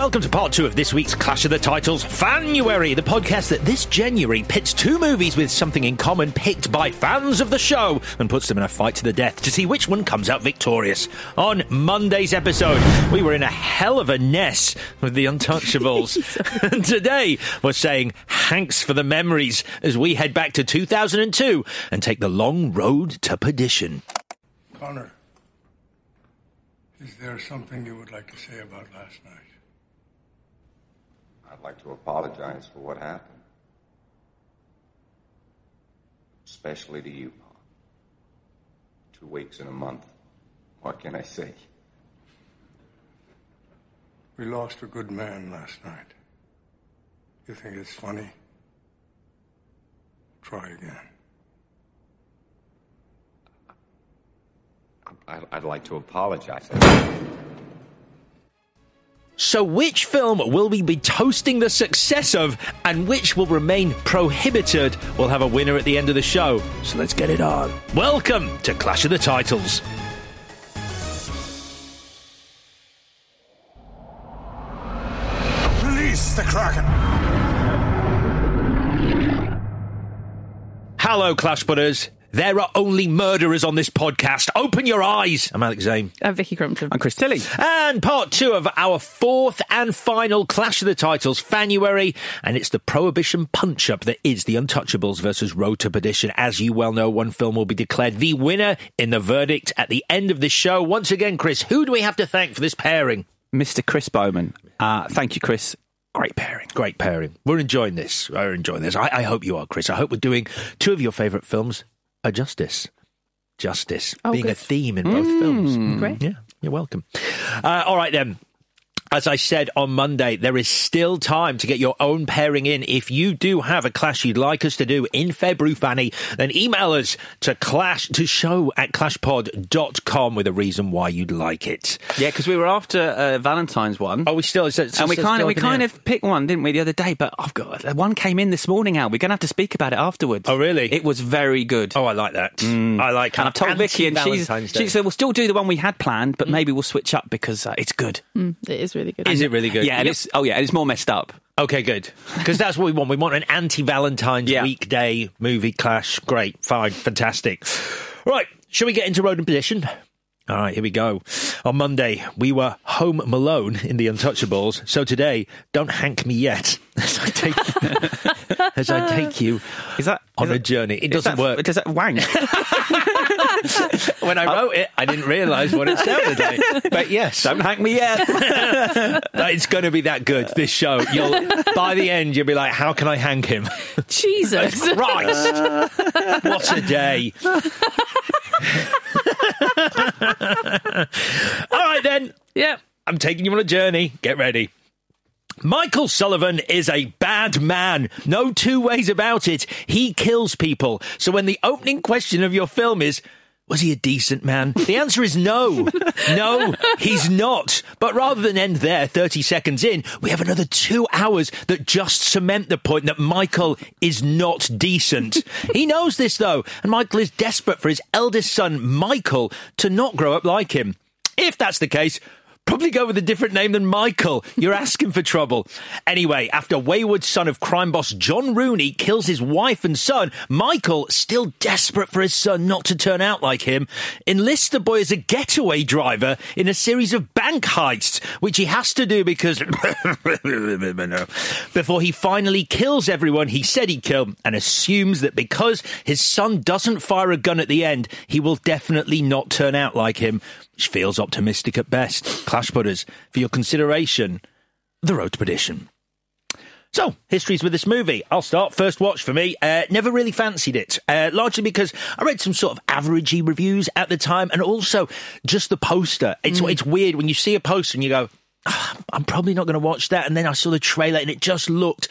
welcome to part two of this week's Clash of the Titles Fanuary, the podcast that this January pits two movies with something in common picked by fans of the show and puts them in a fight to the death to see which one comes out victorious. On Monday's episode, we were in a hell of a mess with the Untouchables. and today, we're saying thanks for the memories as we head back to 2002 and take the long road to perdition. Connor, is there something you would like to say about last night? I'd like to apologize for what happened. Especially to you, Pa. Two weeks in a month. What can I say? We lost a good man last night. You think it's funny? Try again. I- I'd like to apologize. So, which film will we be toasting the success of, and which will remain prohibited? We'll have a winner at the end of the show. So, let's get it on. Welcome to Clash of the Titles. Release the Kraken! Hello, Clash Butters. There are only murderers on this podcast. Open your eyes. I'm Alex Zane. I'm Vicky Crumpton. I'm Chris Tilly. And part two of our fourth and final Clash of the Titles, Fanuary, and it's the Prohibition punch up that is The Untouchables versus Road to Perdition. As you well know, one film will be declared the winner in the verdict at the end of the show. Once again, Chris, who do we have to thank for this pairing? Mr. Chris Bowman. Uh, thank you, Chris. Great pairing. Great pairing. We're enjoying this. We're enjoying this. I, I hope you are, Chris. I hope we're doing two of your favourite films a justice. Justice Oh, being a theme in both films. Great. Yeah, you're welcome. Uh, all right, then. As I said on Monday, there is still time to get your own pairing in. If you do have a clash you'd like us to do in February, Fanny, then email us to clash to show at clashpod.com with a reason why you'd like it. Yeah, because we were after uh, Valentine's one. Oh, we still, it's, it's, and we it's kind of we still up in kind of picked one, didn't we, the other day? But I've got one came in this morning. Al, we're going to have to speak about it afterwards. Oh, really? It was very good. Oh, I like that. I like and I've told Vicky, and she's, Anti-Valentine's she said we'll still do the one we had planned, but maybe we'll switch up because uh, it's good. Mm, it is really good. Is it really good? Yeah, and it's oh yeah, and it's more messed up. Okay, good. Because that's what we want. We want an anti Valentine's Yeah. weekday movie clash. Great, fine, fantastic. Right, shall we get into Road and Perdition? All right, here we go. On Monday, we were home Malone in The Untouchables. So today, don't hank me yet as I take, as I take you Is that on is a that- journey. It doesn't that- work. Does that wank? when I wrote it, I didn't realise what it sounded like. But yes, Don't hank me yet. it's going to be that good. This show, you'll by the end, you'll be like, "How can I hank him?" Jesus. Christ! what a day! All right then, Yeah. I'm taking you on a journey. Get ready. Michael Sullivan is a bad man. No two ways about it. He kills people. So when the opening question of your film is, Was he a decent man? The answer is no. No, he's not. But rather than end there, 30 seconds in, we have another two hours that just cement the point that Michael is not decent. He knows this though, and Michael is desperate for his eldest son, Michael, to not grow up like him. If that's the case, Probably go with a different name than Michael. You're asking for trouble. Anyway, after wayward son of crime boss John Rooney kills his wife and son, Michael, still desperate for his son not to turn out like him, enlists the boy as a getaway driver in a series of bank heists, which he has to do because before he finally kills everyone he said he'd kill and assumes that because his son doesn't fire a gun at the end, he will definitely not turn out like him which feels optimistic at best. Clash Putters, for your consideration, The Road to Perdition. So, histories with this movie. I'll start. First watch for me. Uh, never really fancied it, uh, largely because I read some sort of averagey reviews at the time, and also just the poster. It's Mm. it's weird when you see a poster and you go, "Ah, "I'm probably not going to watch that," and then I saw the trailer and it just looked.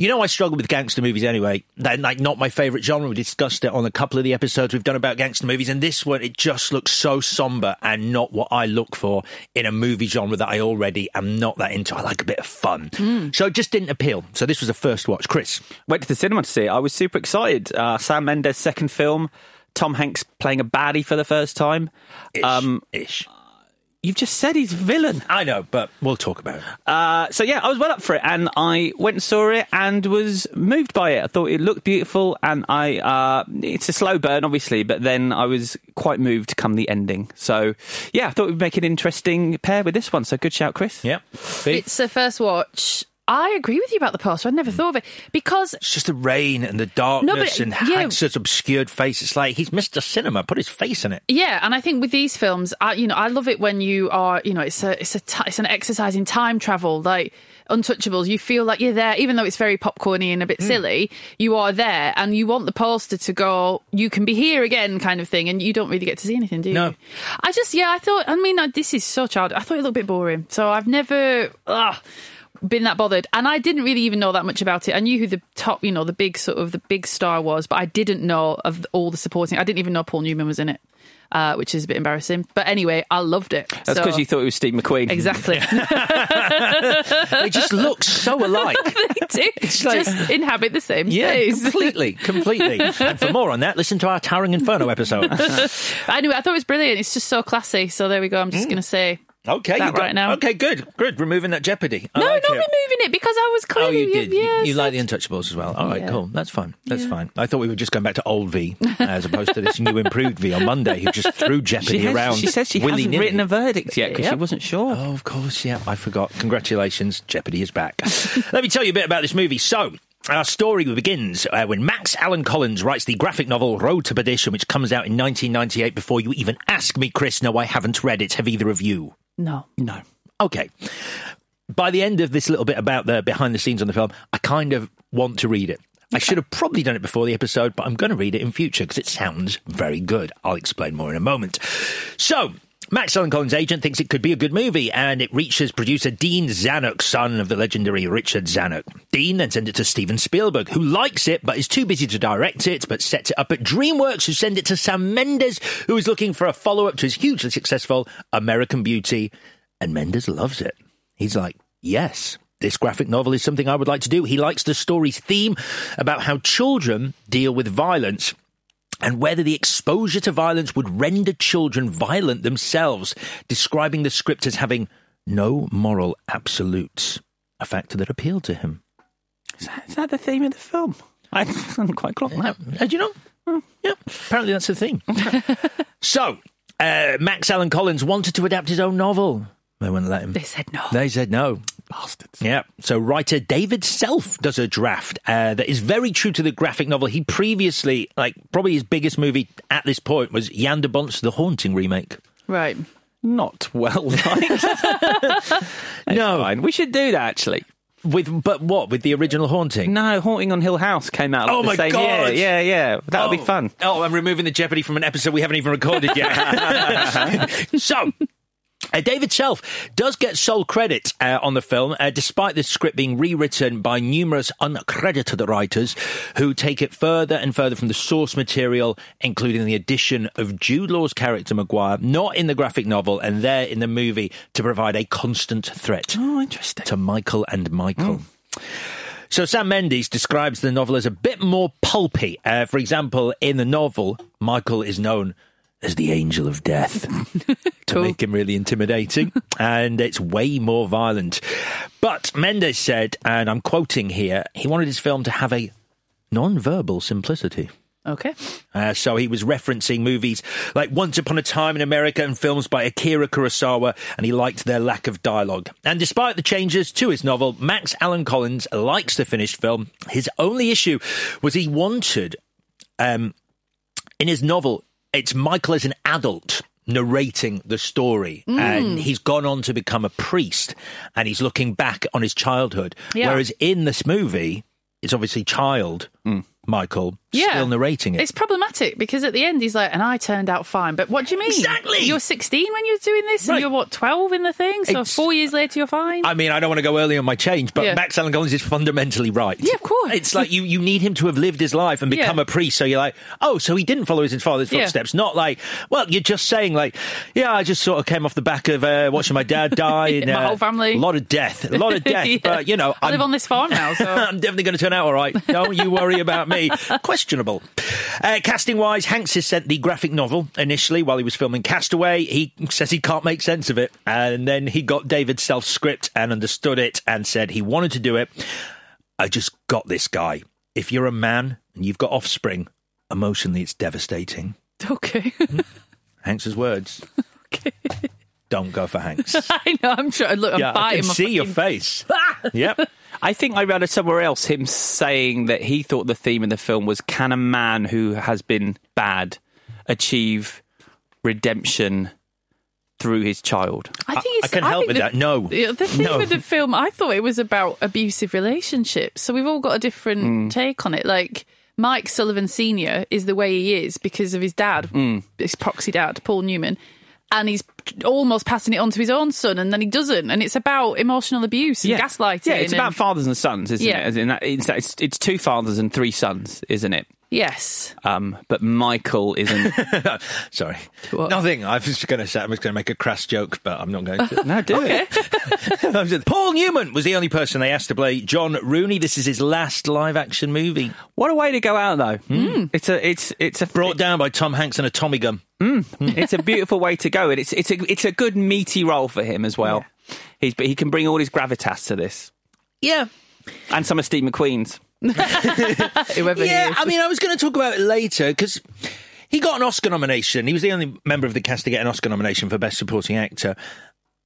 You know, I struggle with gangster movies anyway. They're like not my favourite genre. We discussed it on a couple of the episodes we've done about gangster movies, and this one it just looks so somber and not what I look for in a movie genre that I already am not that into. I like a bit of fun, so it just didn't appeal. So this was a first watch. Chris, Went to the cinema to see it. I was super excited. Uh, Sam Mendes' second film. Tom Hanks playing a baddie for the first time. ish, Um, ish. You've just said he's a villain. I know, but we'll talk about it. Uh, so yeah, I was well up for it, and I went and saw it and was moved by it. I thought it looked beautiful, and I uh, it's a slow burn, obviously, but then I was quite moved come the ending. So yeah, I thought we'd make an interesting pair with this one. So good shout, Chris. Yep. It's a first watch. I agree with you about the poster. I'd never thought of it because It's just the rain and the darkness but- and yeah. Hanks' obscured face. It's like he's Mr. Cinema. Put his face in it. Yeah, and I think with these films, I, you know, I love it when you are, you know, it's a, it's a, it's an exercise in time travel, like Untouchables. You feel like you're there, even though it's very popcorny and a Hmm. bit silly. You are there, and you want the poster to go, "You can be here again," kind of thing, and you don't really get to see anything, do you? No. I just, yeah, I thought, I mean, this is so child. I thought it looked a bit boring, so I've never. Ugh, been that bothered. And i didn't really even know that much about it. I knew who the top you know the big sort of the big star was but i didn't know of all the supporting. I didn't even know paul newman was in it uh, which is a bit embarrassing. But anyway i loved it. That's So- because you thought it was Steve McQueen. exactly. They just look so alike. they do. It's like- just inhabit the same Yeah, space. completely, completely. and for more on that, listen to our Towering Inferno episode. anyway i thought it was brilliant. It's just so classy. So there we go. I'm just gonna say Okay, That you got, right now. Okay, good, good. Removing that jeopardy. I no like not it. removing it because i was Oh, you did. You- yeah, you so- like the Untouchables as well. All right, Yeah. cool. That's fine. That's Yeah. fine. I thought we were just going back to old V as opposed to this new improved V on Monday who just threw Jeopardy She, has- around. she says she hasn't willy-nilly. written a verdict yet because she wasn't sure. Oh, of course, yeah. I forgot. Congratulations, Jeopardy is back. Let me tell you a bit about this movie. So, our story begins uh, when Max Allan Collins writes the graphic novel Road to Perdition, which comes out in 1998. Before you even ask me, Chris, no, I haven't read it. Have either of you? No No. Okay. By the end of this little bit about the behind the scenes on the film, I kind of want to read it. I should have probably done it before the episode, but I'm going to read it in future because it sounds very good. I'll explain more in a moment. So, Max Allan Collins' agent thinks it could be a good movie, and it reaches producer Dean Zanuck, son of the legendary Richard Zanuck. Dean then sends it to Steven Spielberg, who likes it but is too busy to direct it, but sets it up at DreamWorks, who send it to Sam Mendes, who is looking for a follow up to his hugely successful American Beauty, and Mendes loves it. He's like, yes. This graphic novel is something I would like to do. He likes the story's theme about how children deal with violence and whether the exposure to violence would render children violent themselves, describing the script as having no moral absolutes, a factor that appealed to him. Is that, is that the theme of the film? I hadn't quite clocked that. Uh, do you know? Yeah, apparently that's the theme. so, uh, Max Allan Collins wanted to adapt his own novel. They wouldn't let him. they said no They said no. Bastards. Yeah. So writer David Self does a draft uh, that is very true to the graphic novel. He previously, like, probably his biggest movie at this point was Jan de Bont's The Haunting remake. right Not well liked. no, Fine. We should do that actually. with but what with the original Haunting? No, Haunting on Hill House came out. Oh the my same God. Year. Yeah, yeah. That would Oh. be fun. Oh, I'm removing the Jeopardy from an episode we haven't even recorded yet. so, Uh, David Self does get sole credit uh, on the film, uh, despite the script being rewritten by numerous uncredited writers who take it further and further from the source material, including the addition of Jude Law's character Maguire, not in the graphic novel, and there in the movie to provide a constant threat. Oh, interesting. To Michael and Michael. So Sam Mendes describes the novel as a bit more pulpy. Uh, for example, in the novel, Michael is known as the angel of death to make him really intimidating, and it's way more violent. But Mendes said, and I'm quoting here, he wanted his film to have a non-verbal simplicity. Okay. Uh, so he was referencing movies like Once Upon a Time in America and films by Akira Kurosawa, and he liked their lack of dialogue. And despite the changes to his novel, Max Allan Collins likes the finished film. His only issue was he wanted, um, in his novel, it's Michael as an adult narrating the story Mm. and he's gone on to become a priest and he's looking back on his childhood Yeah. whereas in this movie it's obviously child Michael Yeah. still narrating it It's problematic because at the end he's like, and I turned out fine. But what do you mean? Exactly. You're 16 when you're doing this, Right. and you're what 12 in the thing. So It's- four years later, you're fine. I mean, I don't want to go early on my change, but Yeah. Max Allan Collins is fundamentally right. Yeah, of course. It's like you, you need him to have lived his life and become Yeah. a priest. So you're like, oh, so he didn't follow his father's Yeah. footsteps. Not like, well, you're just saying like, yeah, I just sort of came off the back of uh, watching my dad die. and, My uh, whole family. A lot of death. A lot of death. Yeah. But, you know, I live I'm- on this farm now, so I'm definitely going to turn out all right. Don't you worry about me. Questionable. Uh, casting wise, Hanks has sent the graphic novel initially while he was filming Castaway. He says he can't make sense of it. And then he got David's self script and understood it and said he wanted to do it. I just got this guy. If you're a man and you've got offspring, emotionally it's devastating. okay. Hanks's words. Okay. Don't go for Hanks. I know. I'm trying. Look, I'm yeah, I biting can my see your face. yep. I think I read it somewhere else him saying that he thought the theme of the film was can a man who has been bad achieve redemption through his child? I think it's, I can help with the- that. No. The theme No. of the film, I thought it was about abusive relationships. So we've all got a different Hmm. take on it. Like Mike Sullivan Senior is the way he is because of his dad, Hmm. his proxy dad, Paul Newman. And he's almost passing it on to his own son, and then he doesn't. And it's about emotional abuse and gaslighting. Yeah, it's and- about fathers and sons, isn't Yeah. it? As in that, it's, it's, it's two fathers and three sons, isn't it? Yes. Um, but Michael isn't. Sorry. What? Nothing. I was just going to say, I was going to make a crass joke, but I'm not going to. no, do it. Just- Paul Newman was the only person they asked to play John Rooney. This is his last live action movie. What a way to go out, though. Hmm. It's a it's it's a Brought down by Tom Hanks and a Tommy gun. Mm-hmm. it's a beautiful way to go, and it's it's a it's a good meaty role for him as well. He's but he can bring all his gravitas to this, Yeah. and some of Steve McQueen's. Whoever he Yeah, is. I mean, I was going to talk about it later because he got an Oscar nomination. He was the only member of the cast to get an Oscar nomination for Best Supporting Actor.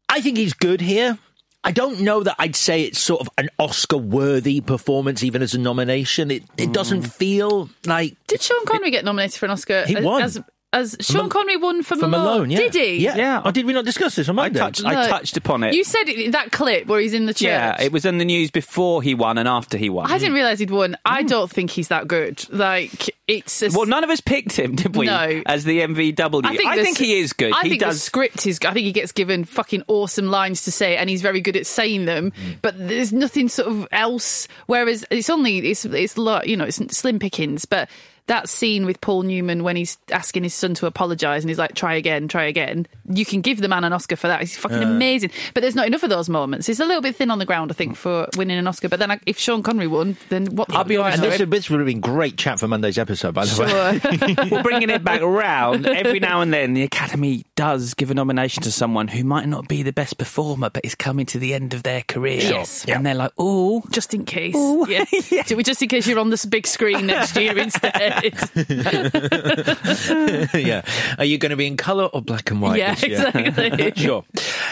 I think he's good here. I don't know that I'd say it's sort of an Oscar worthy performance, even as a nomination. It it doesn't mm. feel like Did Sean Connery get nominated for an Oscar? He as- won. As, as Sean Mal- Connery won for, for Malone. Yeah. Did he? Yeah. Yeah. Oh, did we not discuss this on I Monday? touched I touched upon it. You said it, that clip where he's in the church. yeah, it was in the news before he won and after he won. I didn't realise he'd won. I mm. don't think he's that good. Like it's a, Well, none of us picked him, did we? No. As the MVW. I think, the- he is good. I he think does. the script is. I think he gets given fucking awesome lines to say, and he's very good at saying them. Mm. But there's nothing sort of else. Whereas it's only it's it's lot you know it's slim pickings, but. That scene with Paul Newman when he's asking his son to apologise and he's like, try again, try again. You can give the man an Oscar for that. He's fucking amazing. But there's not enough of those moments. It's a little bit thin on the ground, I think, for winning an Oscar. But then I, if Sean Connery won, then what the I'll be honest, this, this would have been great chat for Monday's episode, by the way. We're bringing it back round, every now and then the Academy does give a nomination to someone who might not be the best performer, but is coming to the end of their career. Yes. And they're like, oh, just in case. Yeah. Just in case you're on this big screen next year instead. yeah. Are you going to be in colour or black and white? Yeah, this year? exactly. sure.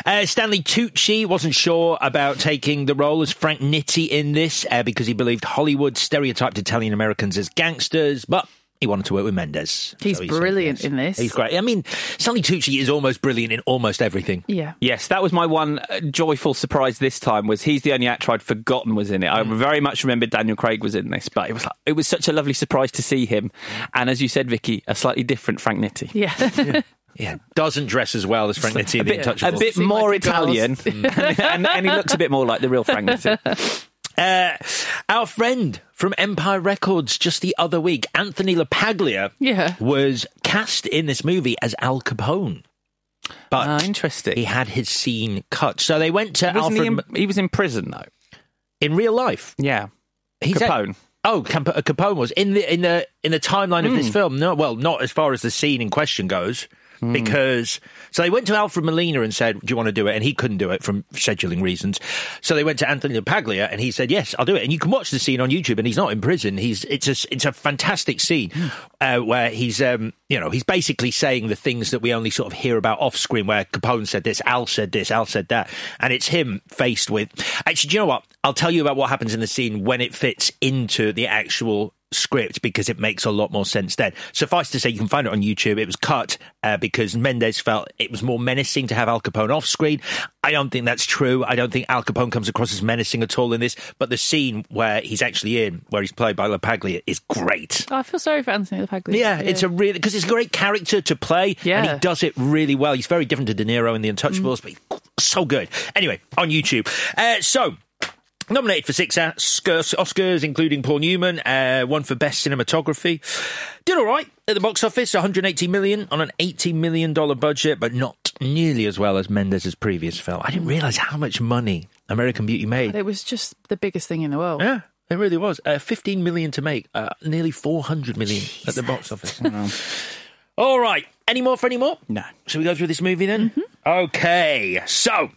Uh, Stanley Tucci wasn't sure about taking the role as Frank Nitti in this uh, because he believed Hollywood stereotyped Italian Americans as gangsters, but he wanted to work with Mendes. He's So he brilliant yes. in this. He's great. I mean, Stanley Tucci is almost brilliant in almost everything. yeah. Yes, that was my one uh, joyful surprise this time. Was he's the only actor I'd forgotten was in it. I very much remembered Daniel Craig was in this, but it was like, it was such a lovely surprise to see him. And as you said, Vicky, a slightly different Frank Nitti. Yeah. Yeah, doesn't dress as well as Frank Nitti in a The bit, a bit more like. Italian, and, and, and he looks a bit more like the real Frank Nitti. Uh, our friend from Empire Records just the other week, Anthony LaPaglia, Yeah. was cast in this movie as Al Capone. But Ah, interesting. he had his scene cut. So they went to Wasn't Alfred he, in, he was in prison though. in real life. Yeah, He's at- Capone. oh, Cap- uh, Capone was in the in the in the timeline of this Hmm. film. No, well, not as far as the scene in question goes, Hmm. because so they went to Alfred Molina and said, "Do you want to do it?" And he couldn't do it from scheduling reasons. So they went to Anthony Paglia and he said, "Yes, I'll do it." And you can watch the scene on YouTube. And he's not in prison. He's it's a it's a fantastic scene Hmm. uh, where he's um you know he's basically saying the things that we only sort of hear about off screen. Where Capone said this, Al said this, Al said that, and it's him faced with. Actually, do you know what? I'll tell you about what happens in the scene when it fits into the actual script because it makes a lot more sense then. Suffice to say, you can find it on YouTube. It was cut uh, because Mendes felt it was more menacing to have Al Capone off screen. I don't think that's true. I don't think Al Capone comes across as menacing at all in this. But the scene where he's actually in, where he's played by LaPaglia, is great. Oh, I feel sorry for Anthony LaPaglia. Yeah, it's a really because it's a great character to play, and Yeah. he does it really well. He's very different to De Niro in The Untouchables, but he's so good. Anyway, on YouTube. Uh, so. Nominated for six Oscars, Oscars including Paul Newman, uh, one for Best Cinematography. Did all right at the box office, 180 million on an 80 million dollar budget, but not nearly as well as Mendes' previous film. I didn't realize how much money American Beauty made. It was just the biggest thing in the world. Yeah, it really was. Uh, 15 million to make, uh, nearly 400 million at the box office. All right. Any more for any more? No. Shall we go through this movie then? Okay. So.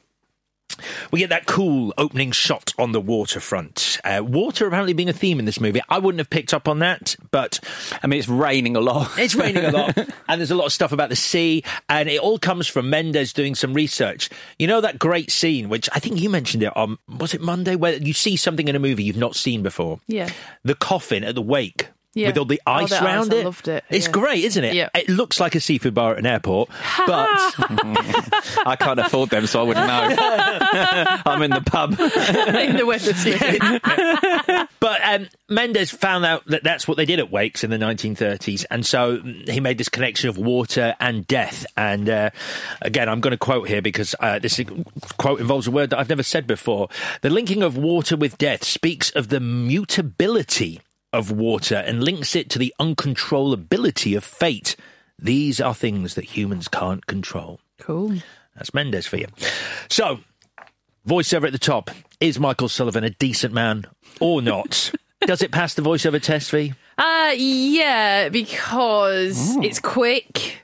We get that cool opening shot on the waterfront. Uh, water apparently being a theme in this movie. I wouldn't have picked up on that, but I mean, it's raining a lot. it's raining a lot, and there's a lot of stuff about the sea, and it all comes from Mendes doing some research. You know that great scene, which I think you mentioned it on was it Monday, where you see something in a movie you've not seen before. Yeah. The coffin at the wake. Yeah. With all the Oh, ice the ice, around I it. loved it, It's yeah. great, isn't it? Yeah. It looks like a seafood bar at an airport, but I can't afford them, so I wouldn't know. I'm in the pub. in the Wetherspoon. But um, Mendes found out that that's what they did at wakes in the 1930s, and so he made this connection of water and death. And uh, again, I'm going to quote here because uh, this quote involves a word that I've never said before. The linking of water with death speaks of the mutability of water and links it to the uncontrollability of fate. These are things that humans can't control. cool. That's Mendes for you. So, voiceover at the top. Is Michael Sullivan a decent man or not? Does it pass the voiceover test, V? Uh, yeah, because it's quick.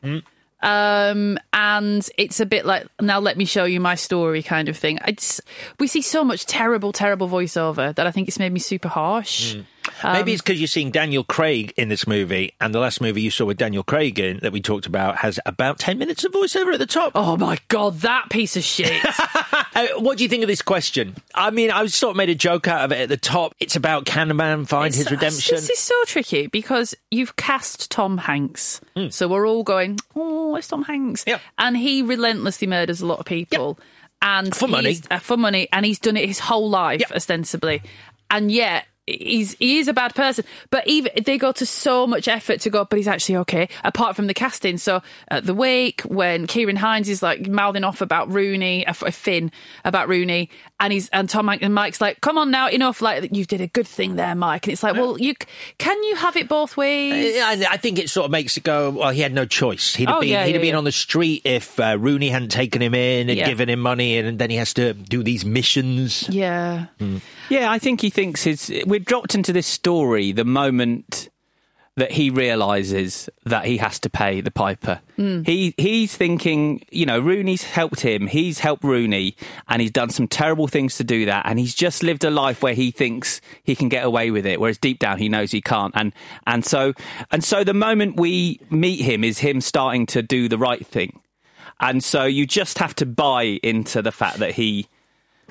Um, and it's a bit like now let me show you my story kind of thing. It's we see so much terrible, terrible voiceover that I think it's made me super harsh. Maybe it's because you're seeing Daniel Craig in this movie, and the last movie you saw with Daniel Craig in that we talked about has about 10 minutes of voiceover at the top. Oh my god, that piece of shit. Uh, what do you think of this question? I mean, I sort of made a joke out of it at the top. It's about can a man find his redemption? This is so tricky because you've cast Tom Hanks, Hmm. so we're all going, "Oh, it's Tom Hanks," Yep. and he relentlessly murders a lot of people, and For money. uh, for money, and he's done it his whole life Yep. ostensibly, and yet. He's he is a bad person, but even they go to so much effort to go, but he's actually okay. Apart from the casting, so at the wake when Ciarán Hinds is like mouthing off about Rooney, a, Finn about Rooney, and he's and Tom and Mike's like, "Come on now, enough! Like you did a good thing there, Mike." And it's like, well, you can you have it both ways? I I think it sort of makes it go. Well, he had no choice. He'd have Oh, been yeah, he'd have yeah, been yeah. on the street if uh, Rooney hadn't taken him in and Yeah. given him money, and then he has to do these missions. Yeah. Yeah, I think he thinks his. We're dropped into this story the moment that he realizes that he has to pay the piper. Hmm. He he's thinking, you know, Rooney's helped him. He's helped Rooney, and he's done some terrible things to do that. And he's just lived a life where he thinks he can get away with it, whereas deep down he knows he can't. And and so and so the moment we meet him is him starting to do the right thing. And so you just have to buy into the fact that he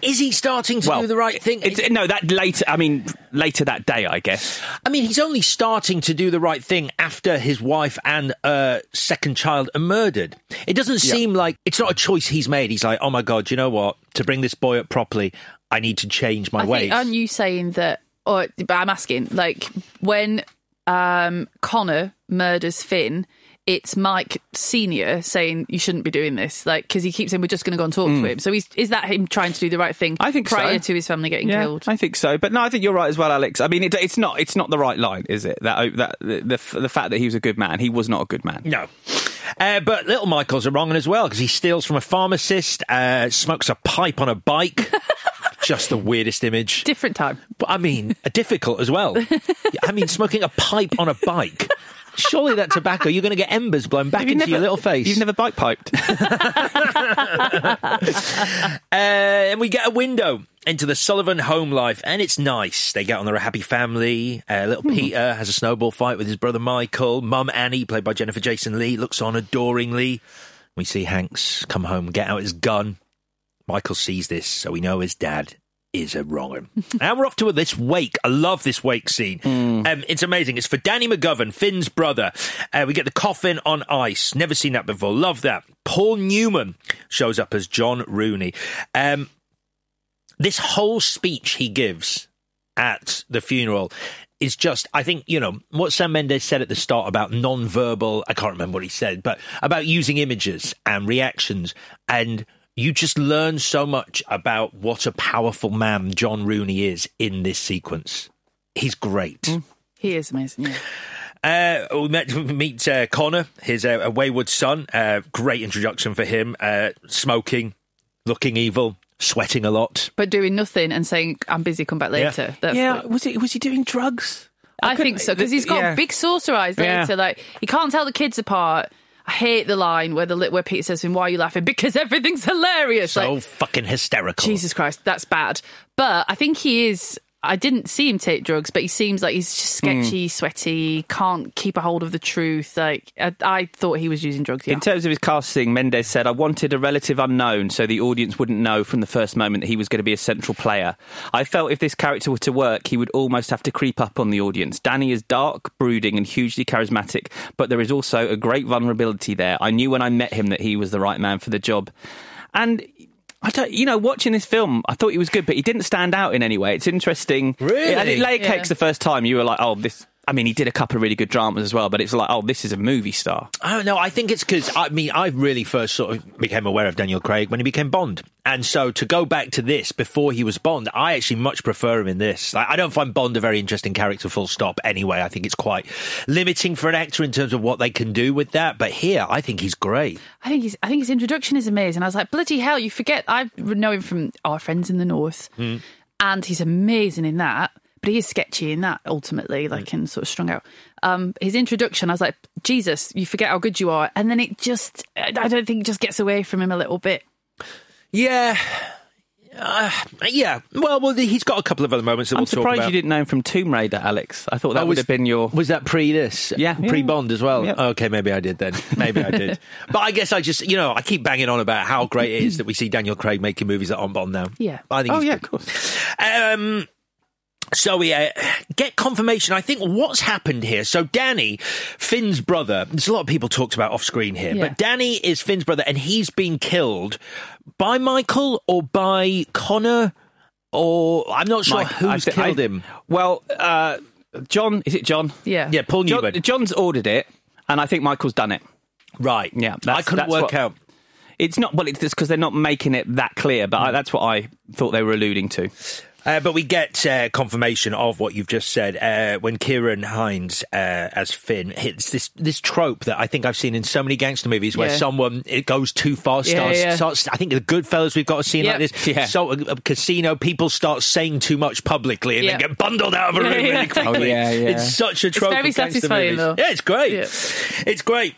Is he starting to well, do the right thing? It's, no, that later. I mean, later that day, I guess. I mean, he's only starting to do the right thing after his wife and uh, second child are murdered. It doesn't seem like it's not a choice he's made. He's like, oh my god, you know what? To bring this boy up properly, I need to change my I ways. think, aren't you saying that? Or but I'm asking, like when um, Connor murders Finn, it's Mike Senior saying you shouldn't be doing this, like because he keeps saying we're just going to go and talk to him. So he's, is that him trying to do the right thing? I think prior so. to his family getting Yeah, killed. I think so. But no, I think you're right as well, Alex. I mean, it, it's not it's not the right line, is it? That that the, the the fact that he was a good man, he was not a good man. No. Uh, but little Michael's a wrong one as well because he steals from a pharmacist, uh, smokes a pipe on a bike. Just the weirdest image. Different time. But I mean, difficult as well. I mean, smoking a pipe on a bike. Surely that tobacco, you're going to get embers blown back Have you into never- your little face. You've never bike piped. Uh, and we get a window into the Sullivan home life, and it's nice. They get on. They're a happy family. Uh, little Hmm. Peter has a snowball fight with his brother Michael. Mum Annie, played by Jennifer Jason Lee, looks on adoringly. We see Hanks come home, get out his gun. Michael sees this, so we know his dad is a wrong one. and we're off to this wake. I love this wake scene. Um, it's amazing. It's for Danny McGovern, Finn's brother. Uh, we get the coffin on ice. Never seen that before. Love that. Paul Newman shows up as John Rooney. Um, this whole speech he gives at the funeral is just, I think, you know, what Sam Mendes said at the start about non-verbal, I can't remember what he said, but about using images and reactions. And you just learn so much about what a powerful man John Rooney is in this sequence. He's great. He is amazing. Yeah. Uh, we met, meet uh, Connor, his uh, wayward son. Uh, great introduction for him. Uh, smoking, looking evil, sweating a lot. But doing nothing and saying I'm busy, come back later. That's yeah, was he was he doing drugs? I think so because he's got yeah. big saucer eyes Yeah. later. Like he can't tell the kids apart. I hate the line where the where Peter says to him, "Why are you laughing?" Because everything's hilarious. So like fucking hysterical. Jesus Christ, that's bad. But I think he is. I didn't see him take drugs, but he seems like he's just hmm. sketchy, sweaty, can't keep a hold of the truth. Like I, I thought he was using drugs. Yeah. In terms of his casting, Mendes said, I wanted a relative unknown so the audience wouldn't know from the first moment that he was going to be a central player. I felt if this character were to work, he would almost have to creep up on the audience. Danny is dark, brooding, and hugely charismatic, but there is also a great vulnerability there. I knew when I met him that he was the right man for the job. And. I don't, you know, watching this film, I thought he was good, but he didn't stand out in any way. It's interesting. Really? I did layer Yeah. cakes the first time. You were like, oh, this. I mean, he did a couple of really good dramas as well, but it's like, oh, this is a movie star. Oh, I don't know. I think it's because I mean I really first sort of became aware of Daniel Craig when he became Bond, and so to go back to this before he was Bond, I actually much prefer him in this. Like, I don't find Bond a very interesting character, full stop. Anyway, I think it's quite limiting for an actor in terms of what they can do with that. But here, I think he's great. I think he's, I think his introduction is amazing. I was like, bloody hell, you forget. I know him from Our Friends in the North, hmm. and he's amazing in that. But he is sketchy in that ultimately, like and sort of strung out. Um, his introduction, I was like, Jesus, you forget how good you are, and then it just, I don't think, it just gets away from him a little bit. Yeah. Uh, yeah, well, well, he's got a couple of other moments that I'm we'll talk surprised you didn't know him from Tomb Raider, Alex. I thought that Oh, would was- have been your. Was that pre this? Yeah. Pre Bond as well? Yeah. Okay, maybe I did then. Maybe I did. But I guess I just, you know, I keep banging on about how great it is that we see Daniel Craig making movies that aren't Bond now. Yeah. I think Oh, he's yeah, good. of course. Um, so we uh, get confirmation. I think what's happened here. So Danny, Finn's brother. There's a lot of people talked about off screen here, Yeah. but Danny is Finn's brother, and he's been killed by Michael or by Connor, or I'm not sure Mike, who's I thi- killed I- him. Well, uh, John, is it John? Yeah. Yeah, Paul John, John's ordered it, and I think Michael's done it. right. Yeah, I couldn't that's work what- out. It's not, well, it's just because they're not making it that clear, but I, that's what I thought they were alluding to. Uh, but we get uh, confirmation of what you've just said uh, when Ciarán Hinds uh, as Finn hits this this trope that I think I've seen in so many gangster movies where Yeah. someone it goes too far. Yeah, Starts, yeah. starts I think the Goodfellas we've got a scene Yep. like this. Yeah. So a, a casino people start saying too much publicly and Yeah. then get bundled out of a room Yeah, yeah. really quickly. Oh, yeah, yeah. It's such a trope. very of satisfying, movies. though. Yeah, it's great. Yeah. It's great.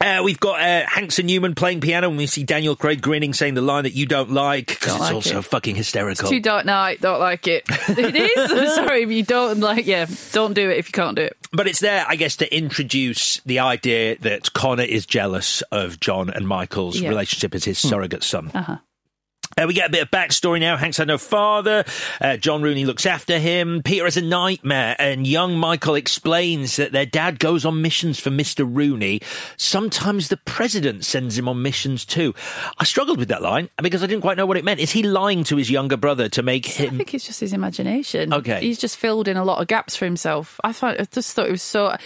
Uh, we've got uh, Hanks and Newman playing piano, and we see Daniel Craig grinning, saying the line that you don't like because it's like also it. fucking hysterical. Too dark night, don't like it. it is. I'm sorry, if you don't like. Yeah, don't do it if you can't do it. But it's there, I guess, to introduce the idea that Connor is jealous of John and Michael's Yeah. relationship as his surrogate son. Uh-huh. Uh, we get a bit of backstory now. Hanks had no father. Uh, John Rooney looks after him. Peter has a nightmare, and young Michael explains that their dad goes on missions for Mr. Rooney. Sometimes the president sends him on missions too. I struggled with that line because I didn't quite know what it meant. Is he lying to his younger brother to make him? I think it's just his imagination. Okay. he's just filled in a lot of gaps for himself. I thought I just thought it was so.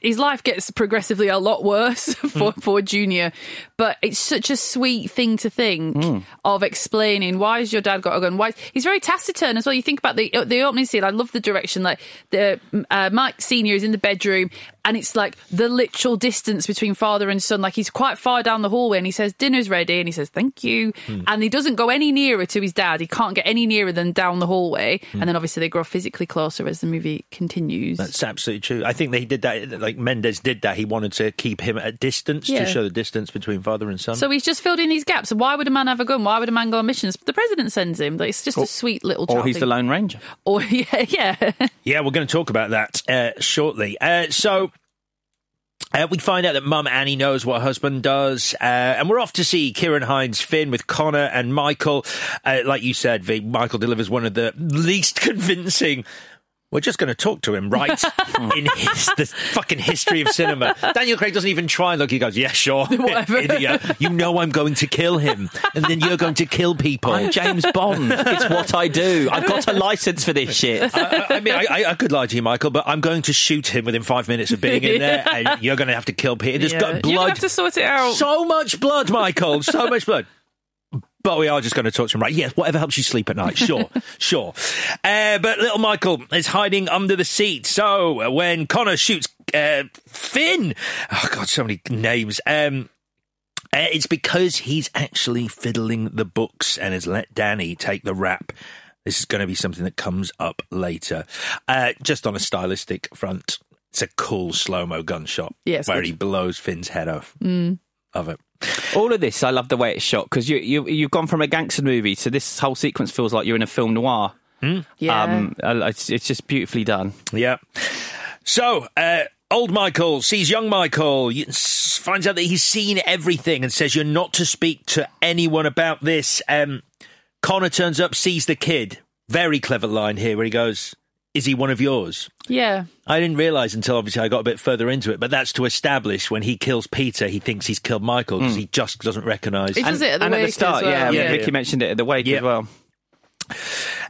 His life gets progressively a lot worse for, for Junior. But it's such a sweet thing to think Mm. of explaining why has your dad got a gun? Why he's very taciturn as well. You think about the the opening scene. I love the direction. Like the uh, Mike Senior is in the bedroom, and it's like the literal distance between father and son. Like he's quite far down the hallway, and he says dinner's ready, and he says thank you, Hmm. and he doesn't go any nearer to his dad. He can't get any nearer than down the hallway, Hmm. and then obviously they grow physically closer as the movie continues. That's absolutely true. I think they did that. Like Mendes did that. He wanted to keep him at distance Yeah. to show the distance between father and son. So he's just filled in these gaps. Why would a man have a gun? Why would a man go on missions? The president sends him. Like, It's just a sweet little. Or child he's thing. the Lone Ranger. Or yeah, yeah. Yeah, we're going to talk about that uh, shortly. Uh, so. Uh, we find out that Mum Annie knows what her husband does, uh, and we're off to see Ciarán Hinds Finn with Connor and Michael. Uh, like you said, V, Michael delivers one of the least convincing. We're just going to talk to him, right? In his, the fucking history of cinema. Daniel Craig doesn't even try and look. He goes, "Yeah, sure, Whatever. idiot. You know I'm going to kill him, and then you're going to kill people." I'm James Bond. it's what I do. I've got a license for this shit. I, I- I mean, I, I, could lie to you, Michael, but I'm going to shoot him within five minutes of being in there, and you're going to have to kill Peter. There's Yeah. got blood. have to sort it out. So much blood, Michael. So much blood. But we are just going to talk to him, right? Yes, whatever helps you sleep at night. Sure, sure. Uh, but little Michael is hiding under the seat. So uh, when Connor shoots uh, Finn, oh god, so many names. Um, uh, it's because he's actually fiddling the books and has let Danny take the rap. This is going to be something that comes up later. Uh, just on a stylistic front, it's a cool slow mo gunshot it's where good. he blows Finn's head off. Mm. Love it. All of this, I love the way it's shot because you, you you've gone from a gangster movie to this whole sequence feels like you're in a film noir. Yeah. Um, it's, it's just beautifully done. Yeah. So, uh, old Michael sees young Michael, finds out that he's seen everything and says, You're not to speak to anyone about this. Um, Connor turns up, sees the kid. Very clever line here where he goes, Is he one of yours? yeah. I didn't realise until obviously I got a bit further into it, but that's to establish when he kills Peter, he thinks he's killed Michael because hmm. he just doesn't recognise. He does it at the and at the start, as well. yeah, Yeah, Vicky yeah. mentioned it at the wake Yeah. as well.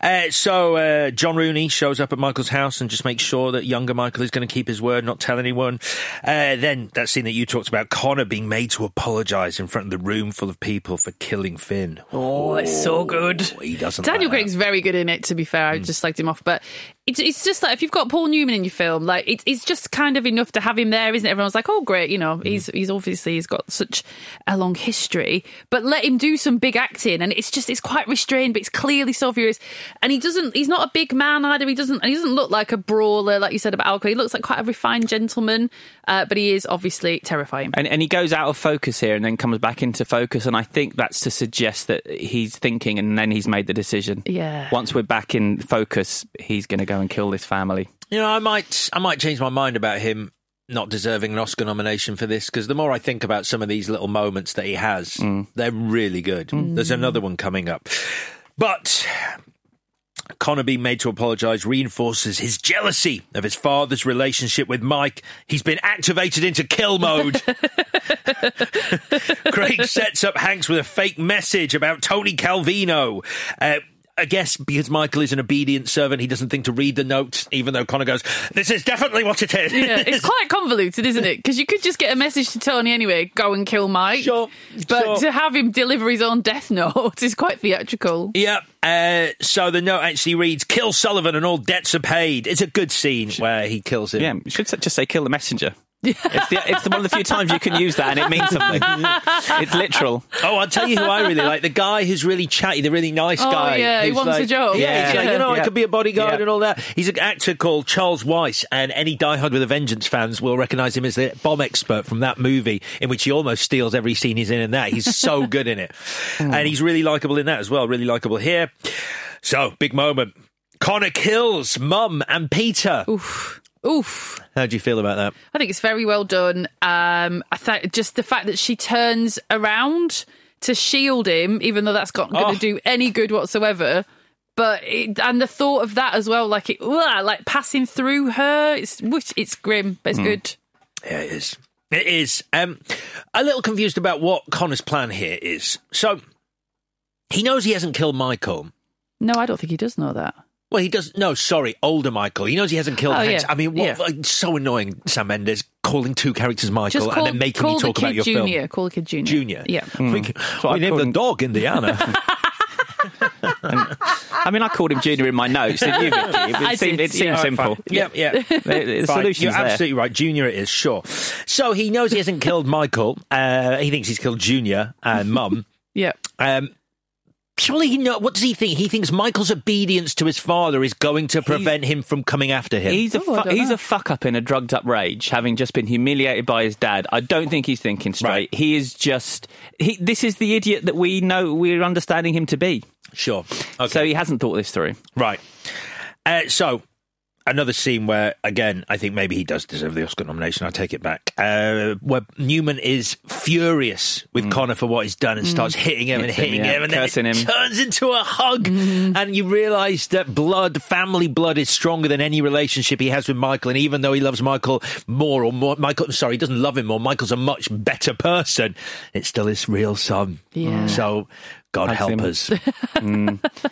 Uh, so uh, John Rooney shows up at Michael's house and just makes sure that younger Michael is going to keep his word, not tell anyone. Uh, then that scene that you talked about, Connor being made to apologise in front of the room full of people for killing Finn. Oh, it's so good. He doesn't. Daniel like. Craig's very good in it. To be fair, Hmm. I just liked him off, but it's it's just like if you've got Paul Newman in your film, like it's it's just kind of enough to have him there, isn't it? Everyone's like, oh great, you Hmm. know, he's he's obviously he's got such a long history, but let him do some big acting, and it's just it's quite restrained, but it's clearly so furious, and he doesn't he's not a big man either. He doesn't he doesn't look like a brawler like you said about Al Craig. He looks like quite a refined gentleman, uh, but he is obviously terrifying. And, and he goes out of focus here and then comes back into focus. And I think that's to suggest that he's thinking and then he's made the decision. Yeah. Once we're back in focus, he's going to go and kill this family. You know, I might, I might change my mind about him not deserving an Oscar nomination for this because the more I think about some of these little moments that he has, they're really good. There's another one coming up, but. Connor being made to apologise reinforces his jealousy of his father's relationship with Mike. He's been activated into kill mode. Craig sets up Hanks with a fake message about Tony Calvino. Uh, I guess because Michael is an obedient servant, he doesn't think to read the notes, even though Connor goes, This is definitely what it is. Yeah, it's quite convoluted, isn't it? Because you could just get a message to Tony anyway, go and kill Mike. Sure, But sure. to have him deliver his own death note is quite theatrical. Yep. Uh, so the note actually reads, Kill Sullivan and all debts are paid. It's a good scene where he kills him. Yeah, you should just say kill the messenger. It's, the, it's the one of the few times you can use that and it means something. it's literal. Oh, I'll tell you who I really like. The guy who's really chatty, the really nice Oh, guy. yeah, he who's wants a job. Yeah, Yeah. like, you know, I could be a bodyguard Yeah. and all that. He's an actor called Charles Weiss, and any Die Hard with a Vengeance fans will recognise him as the bomb expert from that movie, in which he almost steals every scene he's in in that. He's so good in it. And he's really likeable in that as well, really likeable here. So, big moment. Connor kills Mum and Peter. Oof. Oof. How do you feel about that? I think it's very well done. Um, I think just the fact that she turns around to shield him, even though that's not going Oh. to do any good whatsoever. But it, and the thought of that as well, like it, like passing through her, it's it's grim, but it's good. Yeah, it is. It is. Um, a little confused about what Connor's plan here is. So, he knows he hasn't killed Michael. No, I don't think he does know that. Well, he does. No, sorry, older Michael. He knows he hasn't killed Oh, Hanks. yeah. I mean, what, Yeah. so annoying, Sam Mendes calling two characters Michael call, and then making call you talk the kid about your junior. film. Call the kid junior. Junior. Yeah. We, what we I named call the him. dog Indiana. I mean, I called him Junior in my notes, didn't you, Vicky? It, I seemed, did, it seemed yeah. simple. yeah, yeah. The, the Fine. solution's You're there. absolutely right. Junior it is, sure. So he knows he hasn't killed Michael. Uh, he thinks he's killed Junior and Mum. Yeah. Um, surely he know. What does he think? He thinks Michael's obedience to his father is going to prevent him from coming after him. He's a Oh, fu- he's know. a fuck up in a drugged up rage, having just been humiliated by his dad. I don't think he's thinking straight. Right. He is just he. This is the idiot that we know we're understanding him to be. sure. Okay. So he hasn't thought this through. Right. Uh, so, another scene where, again, I think maybe he does deserve the Oscar nomination. I take it back. Uh, where Newman is furious with Connor for what he's done and starts hitting him and Mm. Hits him, hitting yeah, him, and then cursing it him. turns into a hug. And you realise that blood, family blood, is stronger than any relationship he has with Michael. And even though he loves Michael more, or more, Michael, sorry, he doesn't love him more. Michael's a much better person. It's still his real son. Yeah. So. God Hugs help him. us.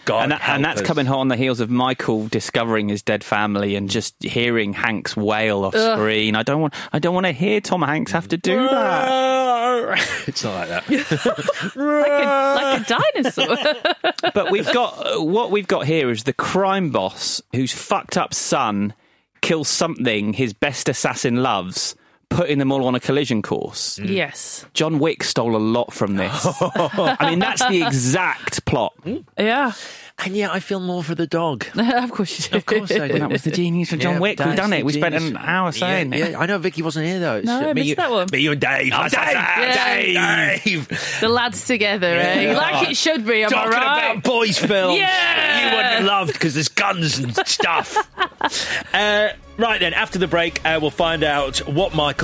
God and, that, help and that's us. coming hot on the heels of Michael discovering his dead family and just hearing Hanks wail off screen. I don't want. I don't want to hear Tom Hanks have to do that. it's not like that. Like a dinosaur. But we've got uh, what we've got here is the crime boss whose fucked up son kills something his best assassin loves, putting them all on a collision course. yes. John Wick stole a lot from this. I mean, that's the exact plot. Yeah. And yet I feel more for the dog. of course you do. Of course I do. That was the genius of John Yeah, Wick. We've done it. We spent an hour saying yeah, it. Yeah, I know Vicky wasn't here though. It's No, I missed you, that one. Me, you and Dave. Oh, Dave! Yeah. Dave! The lads together, eh? Like it should be, am I Talking right? about boys' films. Yeah. You wouldn't have loved because there's guns and stuff. uh, right then, after the break, uh, we'll find out what Michael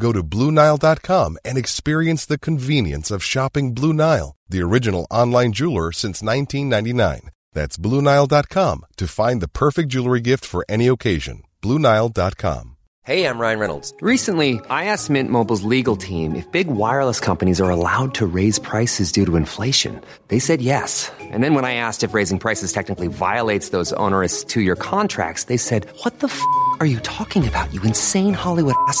Go to BlueNile.com and experience the convenience of shopping Blue Nile, the original online jeweler since 1999. That's BlueNile.com to find the perfect jewelry gift for any occasion. BlueNile.com. Hey, I'm Ryan Reynolds. Recently, I asked Mint Mobile's legal team if big wireless companies are allowed to raise prices due to inflation. They said yes. And then when I asked if raising prices technically violates those onerous two year contracts, they said, What the f are you talking about, you insane Hollywood ass?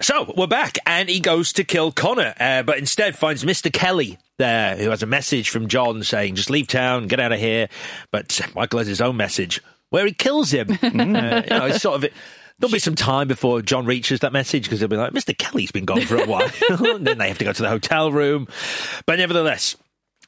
So we're back, and he goes to kill Connor, uh, but instead finds Mr. Kelly there, who has a message from John saying, "Just leave town, get out of here." But Michael has his own message where he kills him. uh, you know, it's sort of. It, There'll be some time before John reaches that message because he'll be like, "Mr. Kelly's been gone for a while." then they have to go to the hotel room. But nevertheless,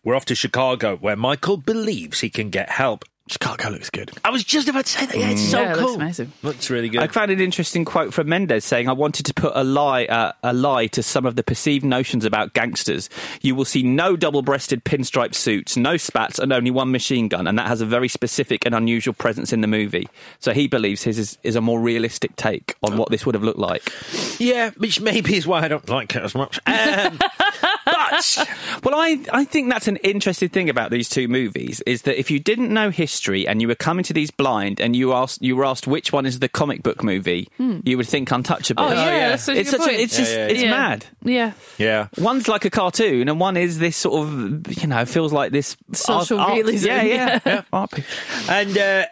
we're off to Chicago, where Michael believes he can get help. Chicago looks good. I was just about to say that. Yeah, it's Mm. so Yeah, it cool. looks amazing. Looks really good. I found an interesting quote from Mendes saying, "I wanted to put a lie, uh, a lie to some of the perceived notions about gangsters. You will see no double-breasted pinstripe suits, no spats, and only one machine gun, and that has a very specific and unusual presence in the movie. So he believes his is, is a more realistic take on what this would have looked like. Yeah, which maybe is why I don't like it as much. Um, but well, I I think that's an interesting thing about these two movies is that if you didn't know history and you were coming to these blind and you asked you were asked which one is the comic book movie, Hmm. you would think Untouchable. Oh, yeah, yeah. that's such it's good such point. a, it's just Yeah, yeah, it's yeah. mad. Yeah. yeah, One's like a cartoon, and one is this sort of, you know, feels like this Social art- art- realism, Yeah, yeah, yeah. And. Uh,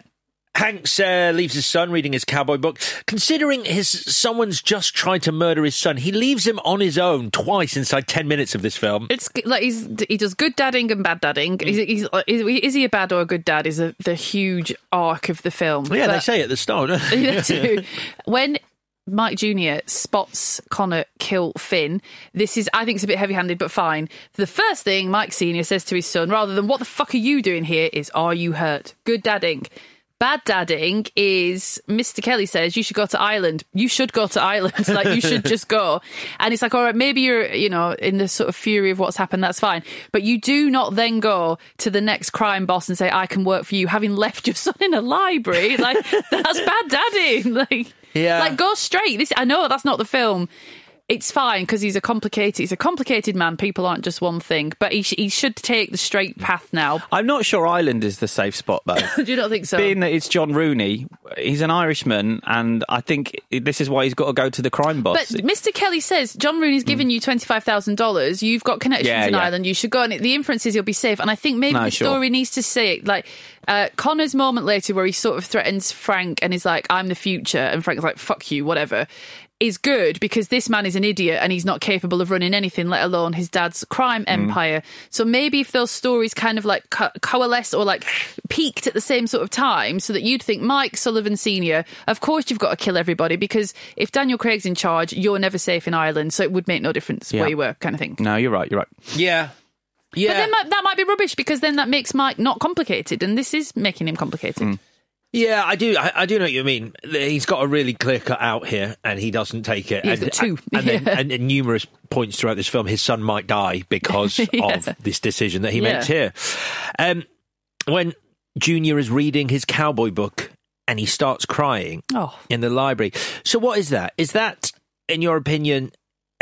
Hanks uh, leaves his son reading his cowboy book. Considering his someone's just tried to murder his son, he leaves him on his own twice inside ten minutes of this film. It's like he's he does good dadding and bad dadding. Mm. He's, he's, is, is he a bad or a good dad? Is a, the huge arc of the film. yeah, they But- say at the start. they? They do. when Mike Jr. spots Connor kill Finn, this is, I think, it's a bit heavy handed, but fine. The first thing Mike Sr. says to his son, rather than, What the fuck are you doing here? is, Are you hurt? Good dadding. Bad dadding is Mr. Kelly says you should go to Ireland. You should go to Ireland. like you should just go. And it's like, all right, maybe you're, you know, in the sort of fury of what's happened. That's fine. But you do not then go to the next crime boss and say, I can work for you, having left your son in a library. Like that's bad dadding. Like, Yeah. like go straight. This I know that's not the film. It's fine because he's a complicated. He's a complicated man. People aren't just one thing, but he sh- he should take the straight path now. I'm not sure Ireland is the safe spot though. Do you not think so? Being that it's John Rooney, he's an Irishman, and I think this is why he's got to go to the crime boss. But Mr. Kelly says John Rooney's given you twenty five thousand dollars. You've got connections Yeah, in yeah. Ireland. You should go. And the inference is you'll be safe. And I think maybe No, the sure. story needs to say it. Like uh, Connor's moment later, where he sort of threatens Frank and is like, "I'm the future," and Frank's like, "Fuck you," whatever. Is good because this man is an idiot and he's not capable of running anything, let alone his dad's crime Mm. empire. So maybe if those stories kind of like co- coalesce or like peaked at the same sort of time, so that you'd think Mike Sullivan Senior, of course you've got to kill everybody because if Daniel Craig's in charge, you're never safe in Ireland, so it would make no difference Yeah. where you were, kind of thing. no, you're right. You're right. yeah, yeah. But then that, that might be rubbish because then that makes Mike not complicated, and this is making him complicated. Mm. Yeah, I do. I, I do know what you mean. He's got a really clear cut out here, and he doesn't take it. He's and, got two. and, then, and, and numerous points throughout this film, his son might die because Yeah. of this decision that he Yeah. makes here. Um, when Junior is reading his cowboy book and he starts crying Oh. in the library. So, what is that? Is that, in your opinion,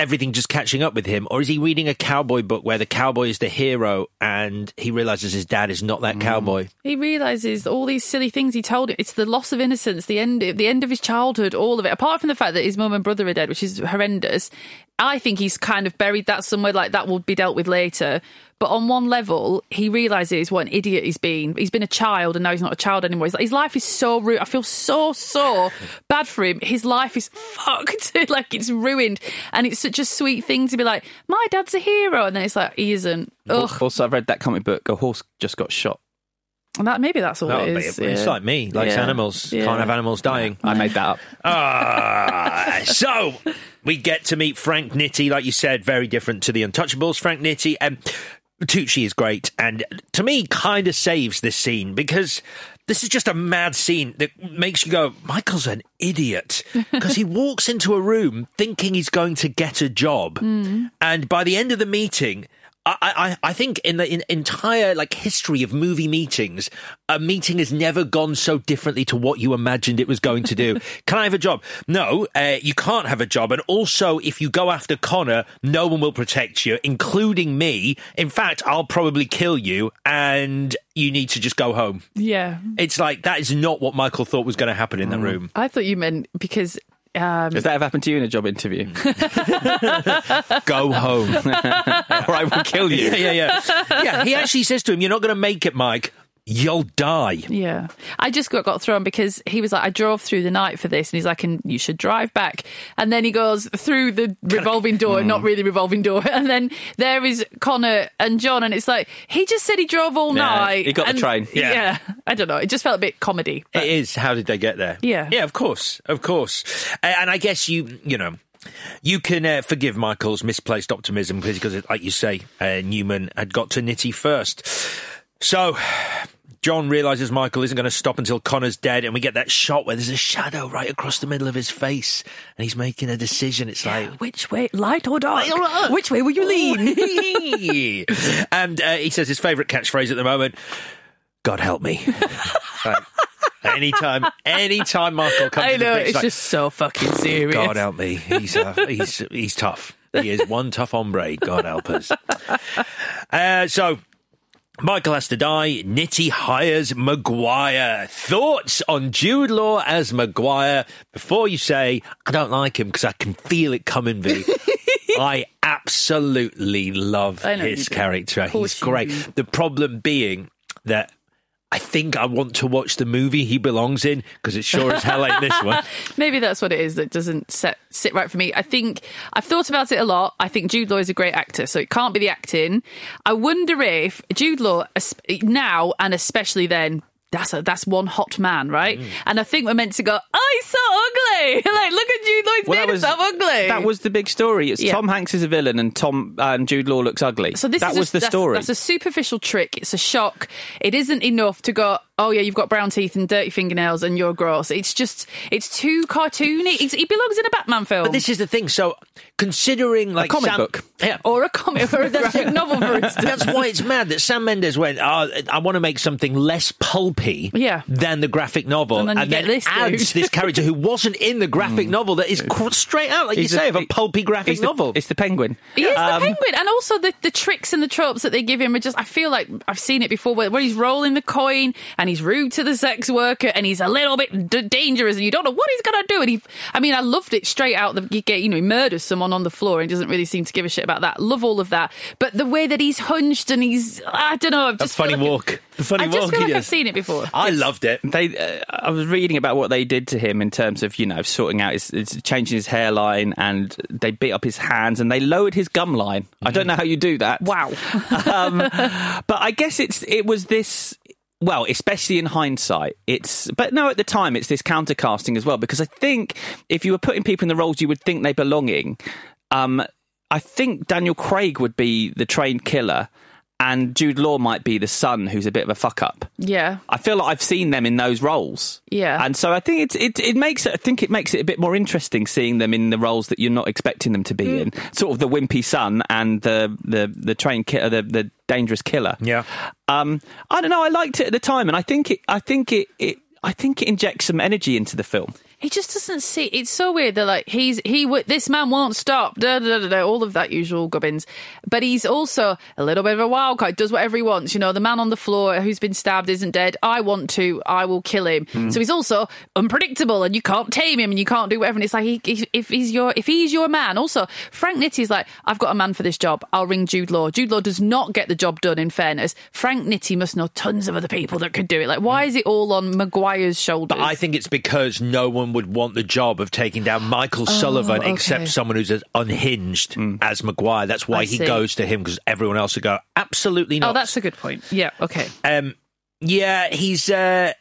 everything just catching up with him, or is he reading a cowboy book where the cowboy is the hero and he realizes his dad is not that Mm. cowboy? He realizes all these silly things he told him. It's the loss of innocence, the end, the end of his childhood, all of it. Apart from the fact that his mum and brother are dead, which is horrendous. I think he's kind of buried that somewhere. Like that will be dealt with later. But on one level, he realizes what an idiot he's been. He's been a child, and now he's not a child anymore. He's like, his life is so ruined. I feel so so bad for him. His life is fucked. like it's ruined, and it's such a sweet thing to be like, my dad's a hero, and then it's like he isn't. Ugh. Also, I've read that comic book. A horse just got shot. And that maybe that's all No, it but is. It's yeah. like me, likes Yeah. animals. Yeah. Can't have animals dying. I made that up. Ah, so we get to meet Frank Nitti, like you said, very different to the Untouchables. Frank Nitti and Tucci is great, and to me, kind of saves this scene because this is just a mad scene that makes you go, "Michael's an idiot," because he walks into a room thinking he's going to get a job, hmm. and by the end of the meeting. I, I, I think in the in, entire like history of movie meetings, a meeting has never gone so differently to what you imagined it was going to do. Can I have a job? No, uh, you can't have a job. And also, if you go after Connor, no one will protect you, including me. In fact, I'll probably kill you, and you need to just go home. Yeah. It's like that is not what Michael thought was going to happen in that room. I thought you meant because. Um, Has that ever happened to you in a job interview? Go home. or I will kill you. yeah, yeah, yeah. Yeah, he actually says to him, "You're not going to make it, Mike. You'll die." Yeah. I just got, got thrown because he was like, I drove through the night for this. And he's like, and you should drive back. And then he goes through the revolving door, not really revolving door. And then there is Connor and John. And it's like, he just said he drove all Yeah, night. he got the train. Yeah. yeah. I don't know. It just felt a bit comedy. It is. How did they get there? Yeah. Yeah, of course. Of course. And I guess you, you know, you can uh, forgive Michael's misplaced optimism because, because, like you say, uh, Newman had got to Nitti first. So, John realizes Michael isn't going to stop until Connor's dead, and we get that shot where there's a shadow right across the middle of his face, and he's making a decision. It's like, which way, light or dark? Which way will you lean? and uh, he says his favourite catchphrase at the moment: "God help me." Like, anytime, anytime Michael comes, I to the know pitch, it's like, just so fucking serious. God help me. He's uh, he's he's tough. He is one tough hombre. God help us. Uh, so. Michael has to die. Nitti hires Maguire. Thoughts on Jude Law as Maguire? Before you say, I don't like him because I can feel it coming, V. I absolutely love I know you his character. He's great. The problem being that I think I want to watch the movie he belongs in because it sure as hell ain't this one. Maybe that's what it is that doesn't set, sit right for me. I think I've thought about it a lot. I think Jude Law is a great actor, so it can't be the acting. I wonder if Jude Law now and especially then. That's a, that's one hot man, right? Mm. And I think we're meant to go. Oh, he's so ugly! like, look at Jude Law. He's Well, made was himself ugly. That was the big story. It's Yeah. Tom Hanks is a villain, and Tom and Jude Law looks ugly. So this that is was a, the that's- story. That's a superficial trick. It's a shock. It isn't enough to go. Oh yeah, you've got brown teeth and dirty fingernails, and you're gross. It's just it's too cartoony. It's, he belongs in a Batman film. But this is the thing. So, considering like comic Sam- book. yeah, or a comic or a graphic novel, for instance. That's why it's mad that Sam Mendes went, oh, I want to make something less pulpy Yeah. than the graphic novel. And then you get this adds this character who wasn't in the graphic novel that is cr- straight out, like He's you a- say, of a pulpy graphic He's the- novel. it's the penguin. He is Um, the penguin, and also the, the tricks and the tropes that they give him are just. I feel like I've seen it before, where, where he's rolling the coin and he's rude to the sex worker and he's a little bit d- dangerous, and you don't know what he's gonna do. And he, I mean, I loved it straight out. The, you get, you know, he murders someone on the floor and doesn't really seem to give a shit about that. Love all of that, but the way that he's hunched and he's, I don't know, I've a just funny like- walk. The funny I just walk feel he like I've does. seen it before. I loved it. They, uh, I was reading about what they did to him in terms of you know sorting out his, his changing his hairline, and they beat up his hands and they lowered his gum line. I don't know how you do that. Wow. um, but I guess it's it was this. Well, especially in hindsight, it's but no, at the time it's this counter casting as well because I think if you were putting people in the roles you would think they belonging, um, I think Daniel Craig would be the trained killer, and Jude Law might be the son who's a bit of a fuck up. Yeah. I feel like I've seen them in those roles. Yeah. And so I think it's, it it makes it I think it makes it a bit more interesting seeing them in the roles that you're not expecting them to be Mm. in. Sort of the wimpy son and the the the train ki- the the dangerous killer. Yeah. Um I don't know, I liked it at the time and I think it I think it, it I think it injects some energy into the film. He just doesn't see. It's so weird. They're like, he's he. This man won't stop. Da, da, da, da, all of that usual gubbins. But he's also a little bit of a wild card. Does whatever he wants. You know, the man on the floor who's been stabbed isn't dead. I want to. I will kill him. Hmm. So he's also unpredictable, and you can't tame him, and you can't do whatever. And it's like, he, he- if he's your if he's your man. Also, Frank Nitti's like, I've got a man for this job. I'll ring Jude Law. Jude Law does not get the job done. In fairness, Frank Nitti must know tons of other people that could do it. Like, why is it all on Maguire's shoulders? But I think it's because no one would want the job of taking down Michael Sullivan Oh, okay. except someone who's as unhinged as Maguire. That's why I he see. goes to him because everyone else would go, absolutely not. Oh, that's a good point. Yeah. Okay. Um, yeah, he's uh,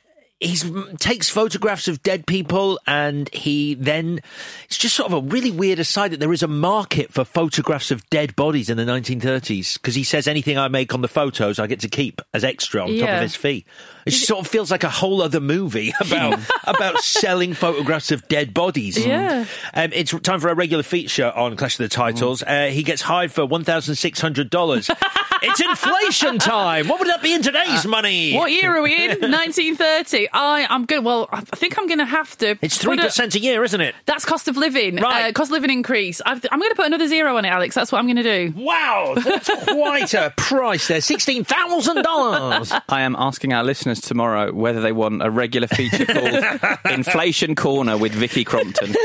he's takes photographs of dead people, and he then it's just sort of a really weird aside that there is a market for photographs of dead bodies in the 1930s because he says anything I make on the photos I get to keep as extra on top of his fee. It sort of feels like a whole other movie about about selling photographs of dead bodies. Yeah. Um, it's time for a regular feature on Clash of the Titles. Uh, he gets hired for one thousand six hundred dollars. it's inflation time. What would that be in today's money? What year are we in? 1930. I, I'm good. Well, I think I'm going to have to. It's put three a- percent a year, isn't it? That's cost of living. Right. Uh, cost of living increase. I've, I'm going to put another zero on it, Alex. That's what I'm going to do. Wow, that's quite a price there. Sixteen thousand dollars. I am asking our listeners tomorrow whether they want a regular feature called Inflation Corner with Vicky Crompton.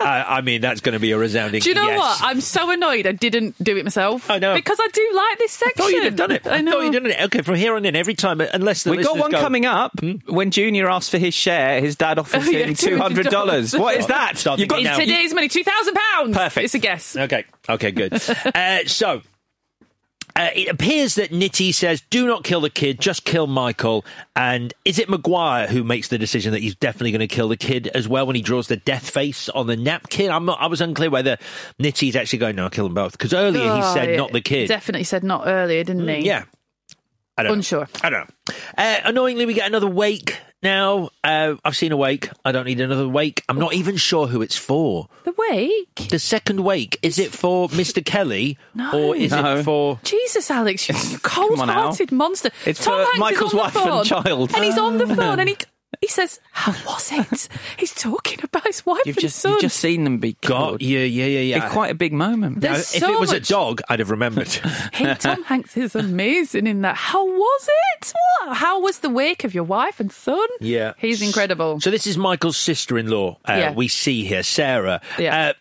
I, I mean, that's going to be a resounding. Do you know yes. what? I'm so annoyed I didn't do it myself. I know. Because I do like this section. I thought you'd have done it. I know. thought you'd done it. Okay, from here on in, every time, unless the we got one go, coming up. When Junior asked for his share, his dad offers Oh, yeah, him two hundred dollars. What is that? Start You've got thinking now. today's money, £2,000. Perfect. It's a guess. Okay. Okay. Good. uh, so. Uh, it appears that Nitti says, "Do not kill the kid, just kill Michael." And is it Maguire who makes the decision that he's definitely going to kill the kid as well when he draws the death face on the napkin? I'm not. I was unclear whether Nitti's actually going, "No, I'll kill them both," because earlier he Oh, said, yeah. "Not the kid." Definitely said not earlier, didn't he? Yeah. I don't Unsure. Know. I don't know. Uh, annoyingly, we get another wake now. Uh, I've seen a wake. I don't need another wake. I'm not even sure who it's for. The wake? The second wake. Is it for Mr. Kelly? No. Or is No. it for. Jesus, Alex, you Come on now. cold-hearted monster. It's Tom for Hanks is Michael's on the wife and phone, child. and he's on the phone, and he he says, "How was it?" he's talking about his wife You've and just son. you've just seen them be God, killed. yeah, yeah, yeah, yeah. It's quite a big moment. Now, There's if so it was a much- dog, I'd have remembered. Hey, Tom Hanks is amazing in that. How was it? What? How was the wake of your wife and son? yeah. He's incredible. So this is Michael's sister-in-law. Uh, Yeah. We see here, Sarah. Yeah. Uh,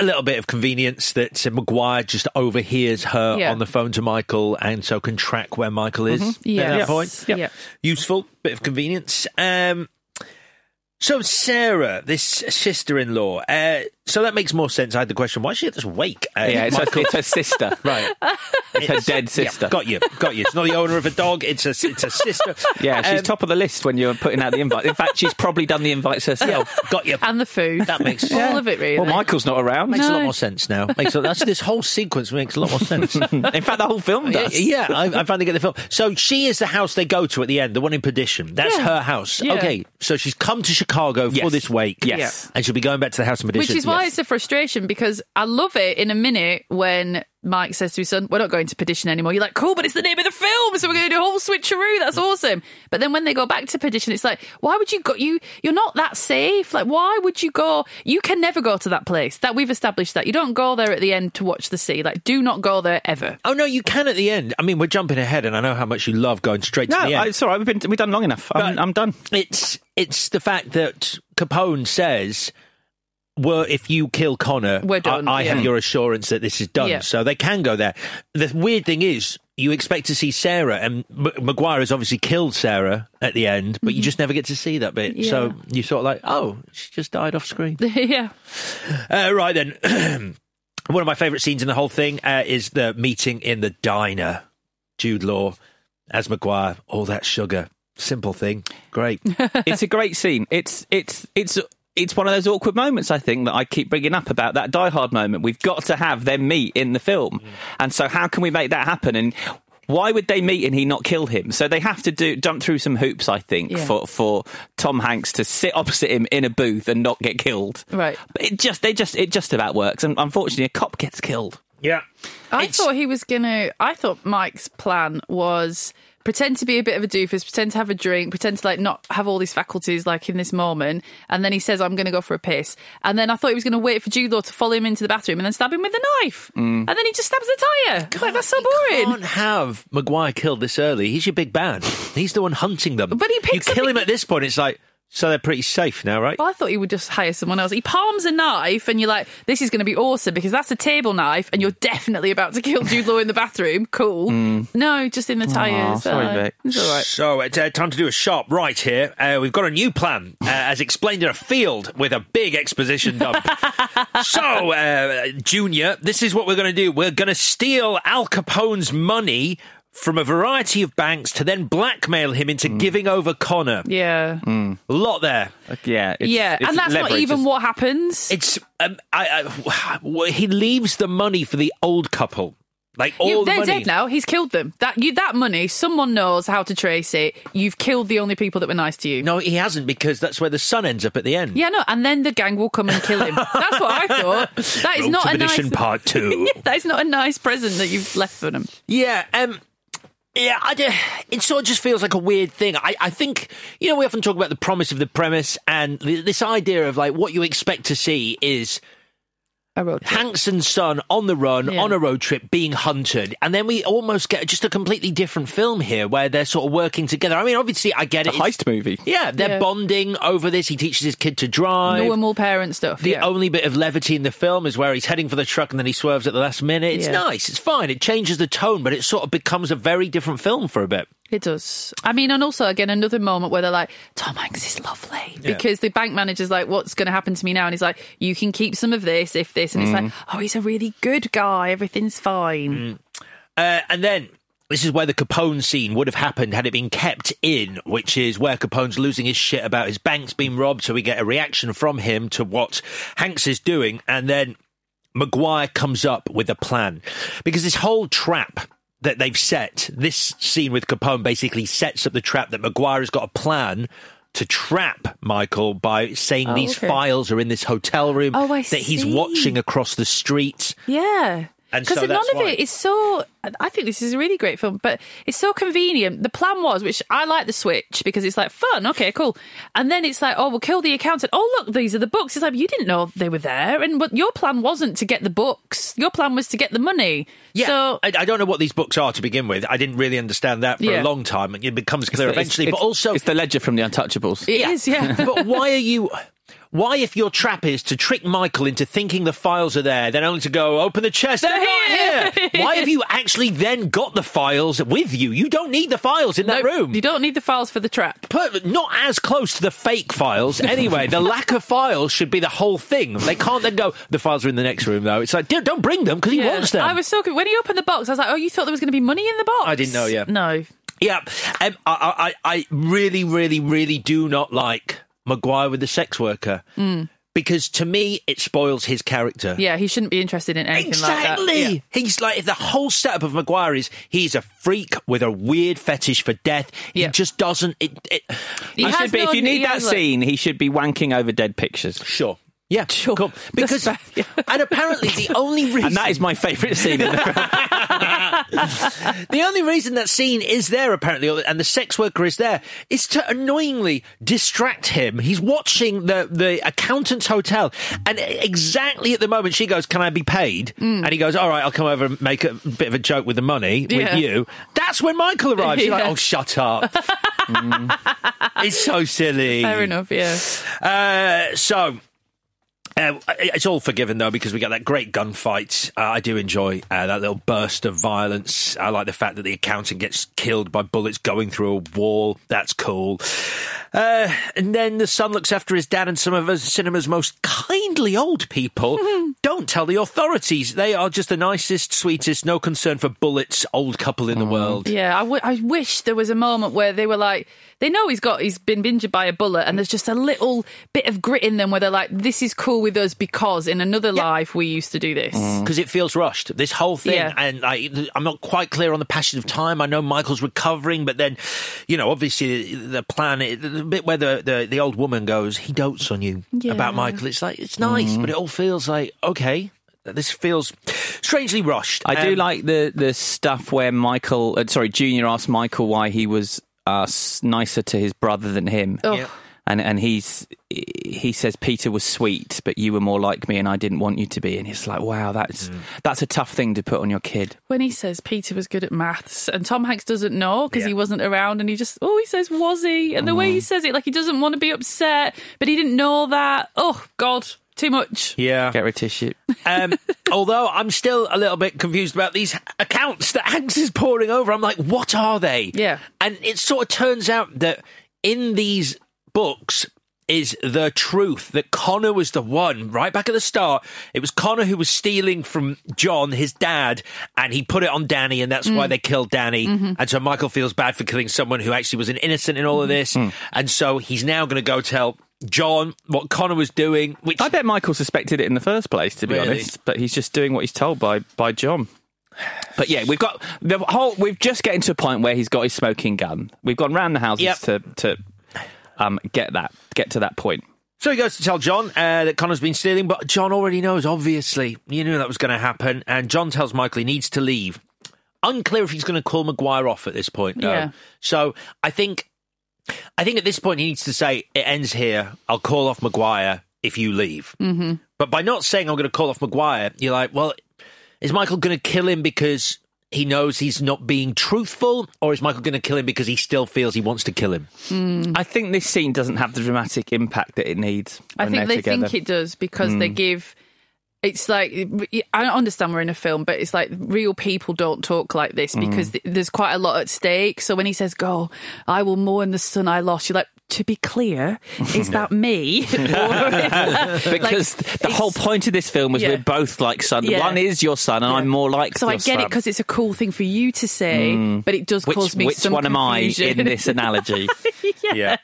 a little bit of convenience that uh, Maguire just overhears her Yeah. on the phone to Michael, and so can track where Michael is at Yes. that point. Yeah. Useful bit of convenience. Um, so Sarah, this sister-in-law. Uh, so that makes more sense. I had the question: Why is she at this wake? Uh, yeah, it's her, Michael- it's her sister. right. It's her dead Yeah, sister. got you, got you. It's not the owner of a dog. It's a, it's a sister. Yeah, she's Um, top of the list when you're putting out the invite. In fact, she's probably done the invites herself. Got you. And the food. That makes all of it, really. Well, Michael's not around. Makes a lot more sense now. Makes a, that's this whole sequence makes a lot more sense. In fact, the whole film does. Yeah, I, I finally get the film. So she is the house they go to at the end, the one in Perdition. That's Yeah. her house. Yeah. Okay, so she's come to Chicago for this wake. Yes. and she'll be going back to the house in Perdition. Which is why Yes. it's a frustration because I love it in a minute when Mike says to his son, We're not going to Perdition anymore. You're like, Cool, but it's the name of the film, so we're going to do a whole switcheroo. That's awesome. But then when they go back to Perdition, it's like, Why would you go? You, you're not that safe. Like, why would you go? You can never go to that place. That we've established that. You don't go there at the end to watch the sea. Like, do not go there ever. Oh no, you can at the end. I mean, we're jumping ahead, and I know how much you love going straight No, to the end. it's all right. We've been we've done long enough. I'm, I'm done. It's it's the fact that Capone says, "Well, if you kill Connor, We're done, I, I have your assurance that this is done." Yeah. So they can go there. The weird thing is, you expect to see Sarah, and M- Maguire has obviously killed Sarah at the end, but you just never get to see that bit. So Mm-hmm. You sort of like, "Oh, she just died off screen." yeah. Uh, right then. One of my favourite scenes in the whole thing uh, is the meeting in the diner. Jude Law as Maguire, all that sugar. Simple thing. Great. it's a great scene. It's it's it's it's one of those awkward moments I think that I keep bringing up about that Die Hard moment. We've got to have them meet in the film, mm. and so how can we make that happen? And why would they meet and he not kill him? So they have to do jump through some hoops, I think, Yeah. for for Tom Hanks to sit opposite him in a booth and not get killed. Right. But it just they just it just about works, and unfortunately, a cop gets killed. Yeah. I It's- thought he was gonna. I thought Mike's plan was pretend to be a bit of a doofus, pretend to have a drink, pretend to like not have all these faculties like in this moment, and then he says, "I'm going to go for a piss," and then I thought he was going to wait for Jude Law to follow him into the bathroom and then stab him with a knife, mm. and then he just stabs the tire. I like that's so boring. You can't have Maguire killed this early. He's your big bad. He's the one hunting them. But he you picks up- kill him at this point. It's like so they're pretty safe now, right? Well, I thought he would just hire someone else. He palms a knife, and you're like, "This is going to be awesome because that's a table knife, and you're definitely about to kill Jude Law in the bathroom." Cool. No, just in the tires. sorry, Uh, Vic. It's all right. So it's uh, time to do a sharp right here. Uh, we've got a new plan, uh, as explained in a field with a big exposition dump. so, uh, Junior, this is what we're going to do. We're going to steal Al Capone's money from a variety of banks to then blackmail him into giving over Connor. Yeah. A lot there. Yeah, it's, yeah, it's and that's not even what happens. It's um, I, I, he leaves the money for the old couple. Like all Yeah, they're money. dead now. He's killed them. That you, that money, someone knows how to trace it. You've killed the only people that were nice to you. No, he hasn't because that's where the son ends up at the end. Yeah, no, and then the gang will come and kill him. That's what I thought. That is Road not to a nice. Perdition Part Two. that is not a nice present that you've left for them. Yeah, um, yeah, I do, it sort of just feels like a weird thing. I, I think, you know, we often talk about the promise of the premise and th- this idea of like what you expect to see is A road trip. Hanks and son on the run, Yeah. on a road trip, being hunted. And then we almost get just a completely different film here where they're sort of working together. I mean, obviously, I get a it. It's- heist movie. Yeah, they're Yeah. bonding over this. He teaches his kid to drive. Normal parent stuff. The yeah. only bit of levity in the film is where he's heading for the truck and then he swerves at the last minute. It's Yeah. nice. It's fine. It changes the tone, but it sort of becomes a very different film for a bit. It does. I mean, and also again another moment where they're like, Tom Hanks is lovely because the bank manager's like, "What's going to happen to me now?" And he's like, "You can keep some of this if this," and it's like, "Oh, he's a really good guy. Everything's fine." Uh, and then this is where the Capone scene would have happened had it been kept in, which is where Capone's losing his shit about his banks being robbed. So we get a reaction from him to what Hanks is doing. And then Maguire comes up with a plan because this whole trap that they've set. This scene with Capone basically sets up the trap that Maguire has got a plan to trap Michael by saying Oh, these okay. files are in this hotel room Oh, I that he's watching across the street. Yeah. And Because so none of why- it is so. I think this is a really great film, but it's so convenient. The plan was, which I like the switch because it's like fun. Okay, cool. And then it's like, oh, we'll kill the accountant. Oh, look, these are the books. It's like you didn't know they were there, and but your plan wasn't to get the books. Your plan was to get the money. Yeah, So I, I don't know what these books are to begin with. I didn't really understand that for Yeah. a long time. It becomes clear It's the- eventually, it's- but also it's the ledger from the Untouchables. it is, yeah. but why are you? Why, if your trap is to trick Michael into thinking the files are there, then only to go open the chest, they're, They're not here." here? Why have you actually then got the files with you? You don't need the files in that room. You don't need the files for the trap. But not as close to the fake files. Anyway, the lack of files should be the whole thing. They can't then go. The files are in the next room, though. It's like, don't bring them because he Yeah. wants them. I was so good when he opened the box. I was like, oh, you thought there was going to be money in the box? I didn't know, yeah. No. Yeah, um, I, I, I really, really, really do not like Maguire with the sex worker because to me it spoils his character. Mm. Yeah, he shouldn't be interested in anything Exactly. like that. Yeah. He's like the whole setup of Maguire is he's a freak with a weird fetish for death. He Yeah. just doesn't. It, it, He has should be, no- if you need that has, like- scene, he should be wanking over dead pictures. sure. Yeah, Sure. cool. Because yeah. and apparently the only reason And that is my favourite scene in the film. the only reason that scene is there apparently and the sex worker is there is to annoyingly distract him he's watching the the accountant's hotel and exactly at the moment she goes can i be paid and he goes all right i'll come over and make a bit of a joke with the money Yeah. with you that's when michael arrives She's like oh shut up Mm. it's so silly Fair enough, yeah. uh, so. Uh, it's all forgiven though because we got that great gunfight. Uh, I do enjoy uh, that little burst of violence. I like the fact that the accountant gets killed by bullets going through a wall. That's cool. Uh, and then the son looks after his dad and some of us cinema's most kindly old people. Don't tell the authorities. They are just the nicest, sweetest, no concern for bullets old couple in the world. Yeah, I, w- I wish there was a moment where they were like, they know he's got, he's been injured by a bullet, and there's just a little bit of grit in them where they're like, this is cool with us because in another life we used to do this. because it feels rushed. This whole thing, Yeah. and I, I'm not quite clear on the passage of time. I know Michael's recovering, but then, you know, obviously the plan, the bit where the, the, the old woman goes, he dotes on you Yeah. about Michael. It's like it's nice, but it all feels like okay. This feels strangely rushed. I do Um, like the the stuff where Michael, uh, sorry, Junior asked Michael why he was uh, nicer to his brother than him. Ugh. Yeah. And and he's he says Peter was sweet, but you were more like me, and I didn't want you to be. And it's like, wow, that's Mm. that's a tough thing to put on your kid. When he says Peter was good at maths and Tom Hanks doesn't know because Yeah. he wasn't around and he just, oh, he says, was he? And the way he says it, like he doesn't want to be upset, but he didn't know that. Oh, God, too much. Yeah. Get rid of tissue. Um, although I'm still a little bit confused about these accounts that Hanks is pouring over. I'm like, what are they? Yeah. And it sort of turns out that in these books is the truth that Connor was the one right back at the start. It was Connor who was stealing from John, his dad, and he put it on Danny, and that's why mm. they killed Danny. Mm-hmm. And so Michael feels bad for killing someone who actually was an innocent in all of mm-hmm. this. Mm. And so he's now going to go tell John what Connor was doing, which I bet Michael suspected it in the first place, to be Really? honest. But he's just doing what he's told by by John. But yeah, we've got the whole. We've just getting to a point where he's got his smoking gun. We've gone round the houses Yep. to to um, get that get to that point. So he goes to tell John uh, that Connor's been stealing, but John already knows, obviously. You knew that was going to happen. And John tells Michael he needs to leave. Unclear if he's going to call Maguire off at this point, though. Yeah. So I think, I think at this point he needs to say, it ends here. I'll call off Maguire if you leave. Mm-hmm. But by not saying I'm going to call off Maguire, you're like, well, is Michael going to kill him because he knows he's not being truthful? Or is Michael going to kill him because he still feels he wants to kill him? Hmm. I think this scene doesn't have the dramatic impact that it needs. I think they're together. think it does because they hmm. give. It's like I don't understand we're in a film, but it's like real people don't talk like this hmm. because th- there's quite a lot at stake. So when he says "Go, I will mourn the son I lost," you're like, to be clear, is that me? Is that- because like, the whole point of this film was Yeah. we're both like son. Yeah. One is your son, and Yeah. I'm more like. So I your get it because it's a cool thing for you to say, but it does which cause me which some one am I confusion. in this analogy? yeah.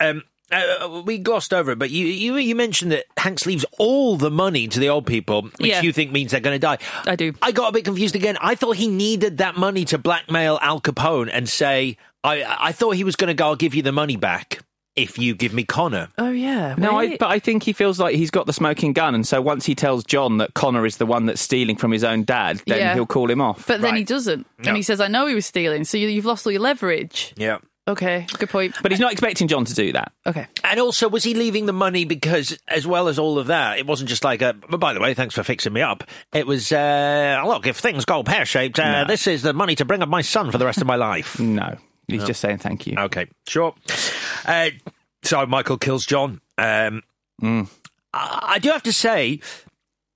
Um, Uh, we glossed over it, but you, you you mentioned that Hanks leaves all the money to the old people, which Yeah. you think means they're going to die. I do. I got a bit confused again. I thought he needed that money to blackmail Al Capone and say, I I thought he was going to go, I'll give you the money back if you give me Connor. Oh yeah. No, I, but I think he feels like he's got the smoking gun, and so once he tells John that Connor is the one that's stealing from his own dad, then Yeah. he'll call him off. But then he doesn't, No. and he says, "I know he was stealing." So you, you've lost all your leverage. Yeah. Okay, good point. But he's not expecting John to do that. Okay. And also, was he leaving the money because, as well as all of that, it wasn't just like a. But by the way, thanks for fixing me up. It was, uh, look, if things go pear shaped, uh, No. this is the money to bring up my son for the rest of my life. No, he's just saying thank you. Okay, sure. Uh, so Michael kills John. Um, Mm. I, I do have to say,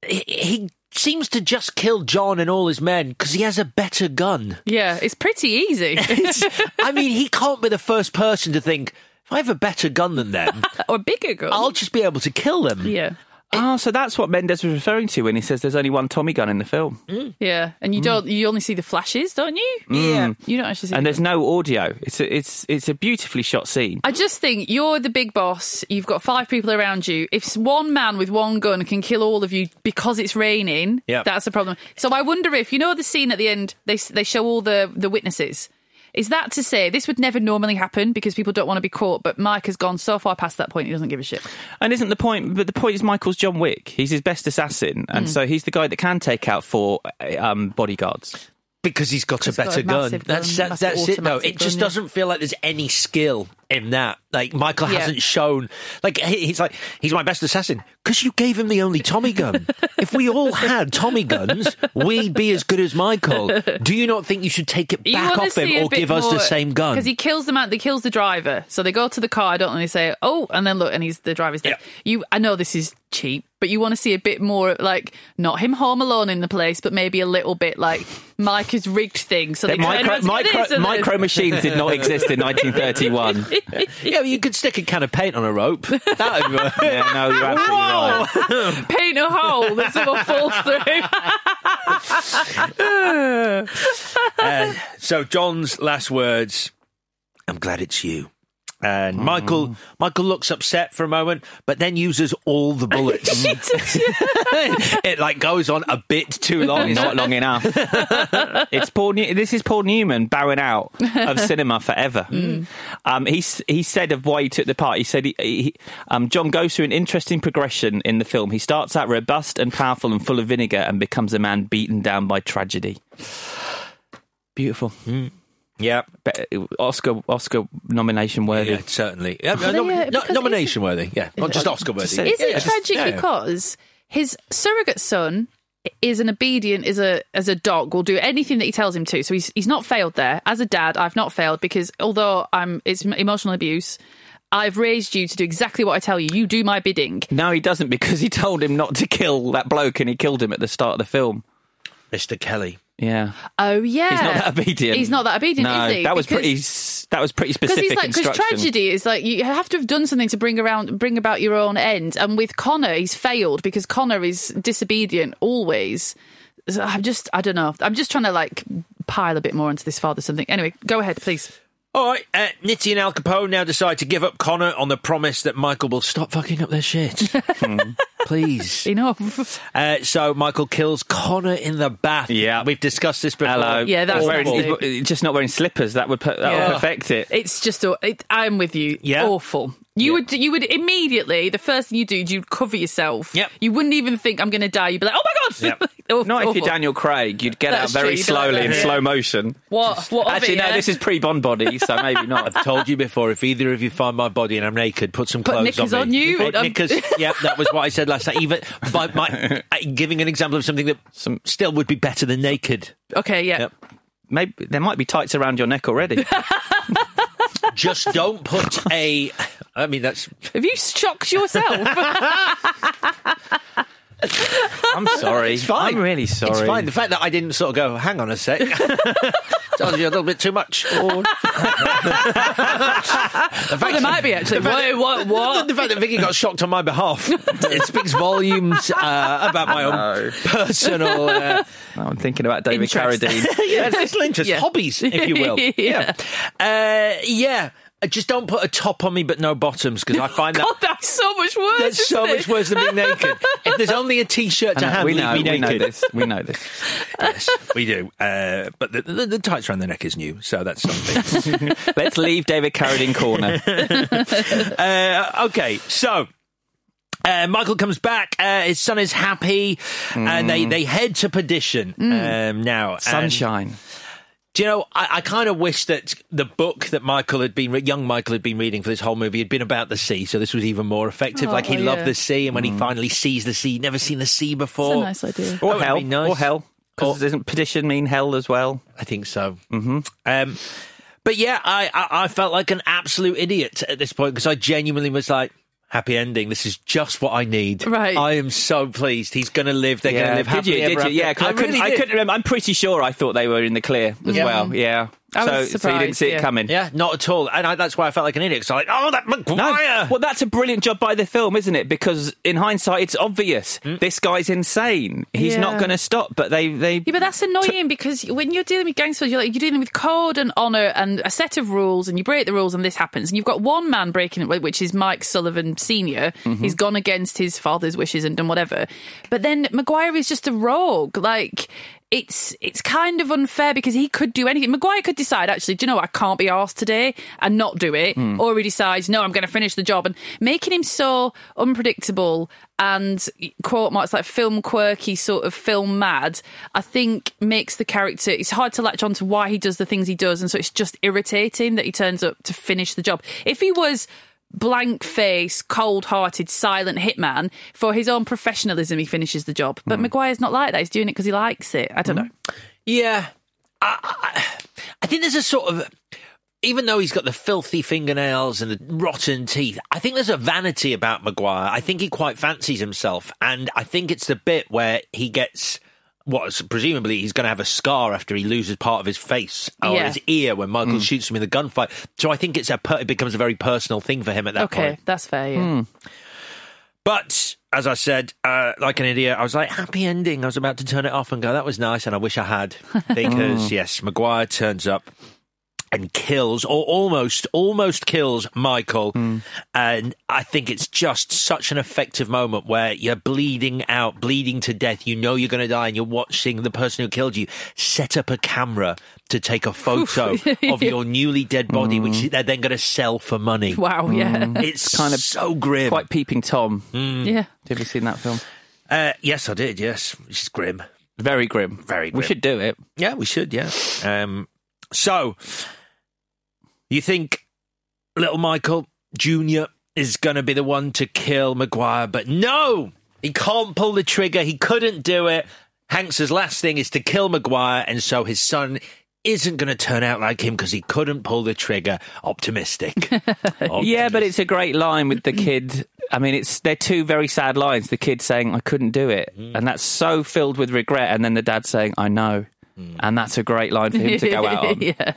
he, he seems to just kill John and all his men because he has a better gun. Yeah, it's pretty easy. I mean, he can't be the first person to think, if I have a better gun than them, or a bigger gun. I'll just be able to kill them. Yeah. Oh, so that's what Mendes was referring to when he says there's only one Tommy gun in the film. Mm. Yeah, and you mm. don't. You only see the flashes, don't you? Mm. Yeah. You don't actually see. And the- there's no audio. It's a, it's it's a beautifully shot scene. I just think you're the big boss. You've got five people around you. If one man with one gun can kill all of you because it's raining, Yep. that's a problem. So I wonder if you know the scene at the end. They they show all the the witnesses. Is that to say this would never normally happen because people don't want to be caught? But Mike has gone so far past that point, he doesn't give a shit. And isn't the point? But the point is, Michael's John Wick. He's his best assassin, and Mm. so he's the guy that can take out four um, bodyguards. Because he's got a He's got a better gun. gun, That's that, that's it. though. it just gun, yeah. doesn't feel like there's any skill in that. Like Michael Yeah. hasn't shown. Like he's like he's my best assassin because you gave him the only Tommy gun. if we all had Tommy guns, we'd be as good as Michael. Do you not think you should take it back off him or give us the same gun? because he kills the man. He kills the driver. So they go to the car, don't they? They say, "Oh," and then look, and he's the driver's dead. You, I know this is cheap, but you want to see a bit more like not him home alone in the place, but maybe a little bit like Mike has rigged things. So they That micro, and micro, "This," micro machines did not exist in 1931. yeah, you could stick a can of paint on a rope. That would work. Yeah, no, you're absolutely Whoa! right. Paint a hole that someone falls through. Uh, so John's last words, I'm glad it's you. And Michael Michael looks upset for a moment, but then uses all the bullets. it like goes on a bit too long. Not long enough. it's Paul. New- this is Paul Newman bowing out of cinema forever. Um, he he said of why he took the part. He said he, he, um, John goes through an interesting progression in the film. He starts out robust and powerful and full of vinegar, and becomes a man beaten down by tragedy. Beautiful. Yeah, But, uh, Oscar Oscar nomination worthy. Yeah, certainly. Yeah, Well, nom- yeah, no- nomination worthy. Yeah, not just Oscar worthy. Just- Is it Yeah. tragic Yeah. because his surrogate son is an obedient as a as a dog will do anything that he tells him to. So he's he's not failed there. As a dad, I've not failed because although I'm it's emotional abuse, I've raised you to do exactly what I tell you. You do my bidding. No, he doesn't because he told him not to kill that bloke, and he killed him at the start of the film. Mr. Kelly. Yeah. Oh yeah, He's not that obedient. He's not that obedient, No, is he? that was Because- pretty. That was pretty Because specific he's like, because tragedy is like you have to have done something to bring around, bring about your own end. And with Connor, he's failed because Connor is disobedient always. So I'm just, I don't know. I'm just trying to like pile a bit more into this father something. Anyway, go ahead, please. All right, uh, Nitti and Al Capone now decide to give up Connor on the promise that Michael will stop fucking up their shit. Please. Enough. Uh, so Michael kills Connor in the bath. Yeah. We've discussed this before. Hello. Yeah, that's He's wearing, nasty. he's just not wearing slippers. That would put, that Yeah. would perfect it. It's just, aw- it, I'm with you. Yeah. Awful. You would, you would immediately. The first thing you do, you'd cover yourself. Yep. You wouldn't even think I'm going to die. You'd be like, oh my god. Yep. Awful- Not if awful. you're Daniel Craig, you'd get That's out very true, slowly in that. slow motion. What? What Actually, it, no, yeah? this is pre Bond body, so maybe not. I've told you before. If either of you find my body and I'm naked, put some Put clothes knickers on, on you. Put Um, knickers. yeah, that was what I said last night. Even by my, uh, giving an example of something that some still would be better than naked. Okay, yeah. Yep. Maybe there might be tights around your neck already. Just don't put a. I mean, that's Have you shocked yourself? I'm sorry. It's fine. I'm really sorry. It's fine. The fact that I didn't sort of go, hang on a sec, tells you a little bit too much. well, there might be actually. Wait, what? What? The fact that Vicky got shocked on my behalf, it speaks volumes uh, about my own personal uh, I'm thinking about David Interest. Carradine. yeah, personal interest, Yeah. hobbies, if you will. Yeah. Uh, yeah. Uh, Just don't put a top on me, but no bottoms, because I find that God, that's so much worse. that's so isn't much it? worse than being naked. If there's only a t-shirt to know, hand, we leave know, me we know this. We know this. yes, we do. Uh, but the, the, the tights around the neck is new, so that's something. Let's leave David Carradine corner. uh, okay, so. Uh, Michael comes back. Uh, his son is happy, and they, they head to perdition um, now. And- Sunshine. Do you know? I, I kind of wish that the book that Michael had been, young Michael had been reading for this whole movie, had been about the sea. So this was even more effective. Oh, like he yeah. loved the sea, and when he finally sees the sea, never seen the sea before. It's a nice idea. Or That hell. be nice. Or hell. Because doesn't Perdition mean hell as well? I think so. Mm-hmm. Um, but yeah, I, I, I felt like an absolute idiot at this point because I genuinely was like, happy ending. This is just what I need. Right. I am so pleased. He's going to live. They're going to live did happily you? ever Did you? after. Yeah, 'cause I, couldn't. really I did. couldn't remember. I'm pretty sure I thought they were in the clear as Yeah. well. Yeah. I so, was so you didn't surprised, see it coming. Yeah, not at all. And I, that's why I felt like an idiot. So like, oh, that No, well, that's a brilliant job by the film, isn't it? Because in hindsight, it's obvious hmm. this guy's insane. He's not going to stop. But they, they, Yeah, but that's annoying because when you're dealing with gangsters, you're like you're dealing with code and honor and a set of rules, and you break the rules, and this happens. And you've got one man breaking it, which is Mike Sullivan Senior. Mm-hmm. He's gone against his father's wishes and done whatever. But then Maguire is just a rogue. Like it's it's kind of unfair because he could do anything. Maguire could decide actually, do you know what? I can't be asked today and not do it, hmm. or he decides no, I'm going to finish the job. And making him so unpredictable and quote marks like film quirky, sort of film mad, I think makes the character. It's hard to latch on to why he does the things he does, and so it's just irritating that he turns up to finish the job. If he was blank face, cold hearted, silent hitman, for his own professionalism, he finishes the job. But hmm. Maguire's not like that. He's doing it because he likes it. I don't hmm. know. Yeah, I, I, I think there's a sort of. Even though he's got the filthy fingernails and the rotten teeth, I think there's a vanity about Maguire. I think he quite fancies himself, and I think it's the bit where he gets what presumably he's going to have a scar after he loses part of his face or Yeah. his ear when Michael mm. shoots him in the gunfight. So I think it's a per- it becomes a very personal thing for him at that Okay, point. Okay, that's fair. Yeah. Hmm. But as I said, uh, like an idiot, I was like, happy ending. I was about to turn it off and go, that was nice, and I wish I had. Because, hmm. yes, Maguire turns up and kills, or almost, almost kills Michael. And I think it's just such an effective moment where you're bleeding out, bleeding to death. You know you're going to die, and you're watching the person who killed you set up a camera to take a photo of your newly dead body, which they're then going to sell for money. Wow. Yeah. It's Kind kind of of so grim. quite peeping Tom. Yeah. Have you seen that film? Uh, yes, I did. Yes, it's grim. Very grim. Very grim. We should do it. Yeah, we should. Yeah. Um, so, you think little Michael Junior is going to be the one to kill Maguire, but no, he can't pull the trigger. He couldn't do it. Hanks's last thing is to kill Maguire, and so his son isn't going to turn out like him because he couldn't pull the trigger. Optimistic. Yeah, but it's a great line with the kid. I mean, it's they're two very sad lines. The kid saying, "I couldn't do it," mm. and that's so filled with regret, and then the dad saying, "I know," mm. and that's a great line for him to go out on. yeah.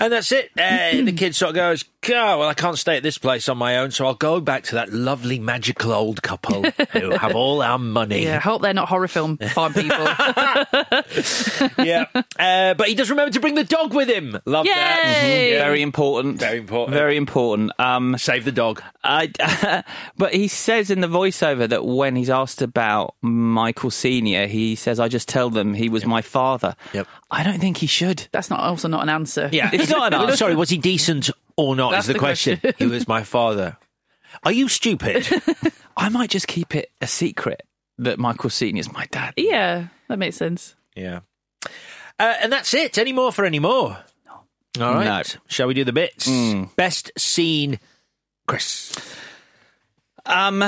And that's it. Uh, the kid sort of goes, God, well, I can't stay at this place on my own, so I'll go back to that lovely, magical old couple who have all our money. Yeah. I hope they're not horror film farm people. yeah. Uh, but he does remember to bring the dog with him. Love that. Yay! Yeah. Very important. Very important. Very important. Um, Save the dog. I, but he says in the voiceover that when he's asked about Michael Senior, he says, "I just tell them he was my father." Yep. I don't think he should. That's not also not an answer. Yeah. It's not an answer. Sorry, was he decent or not? That's is the, the question. question. he was my father. Are you stupid? I might just keep it a secret that Michael Senior's my dad. Yeah. That makes sense. yeah. Uh, and that's it. Any more for any more? No. All right. No. Shall we do the bits? Best scene, Chris. Um,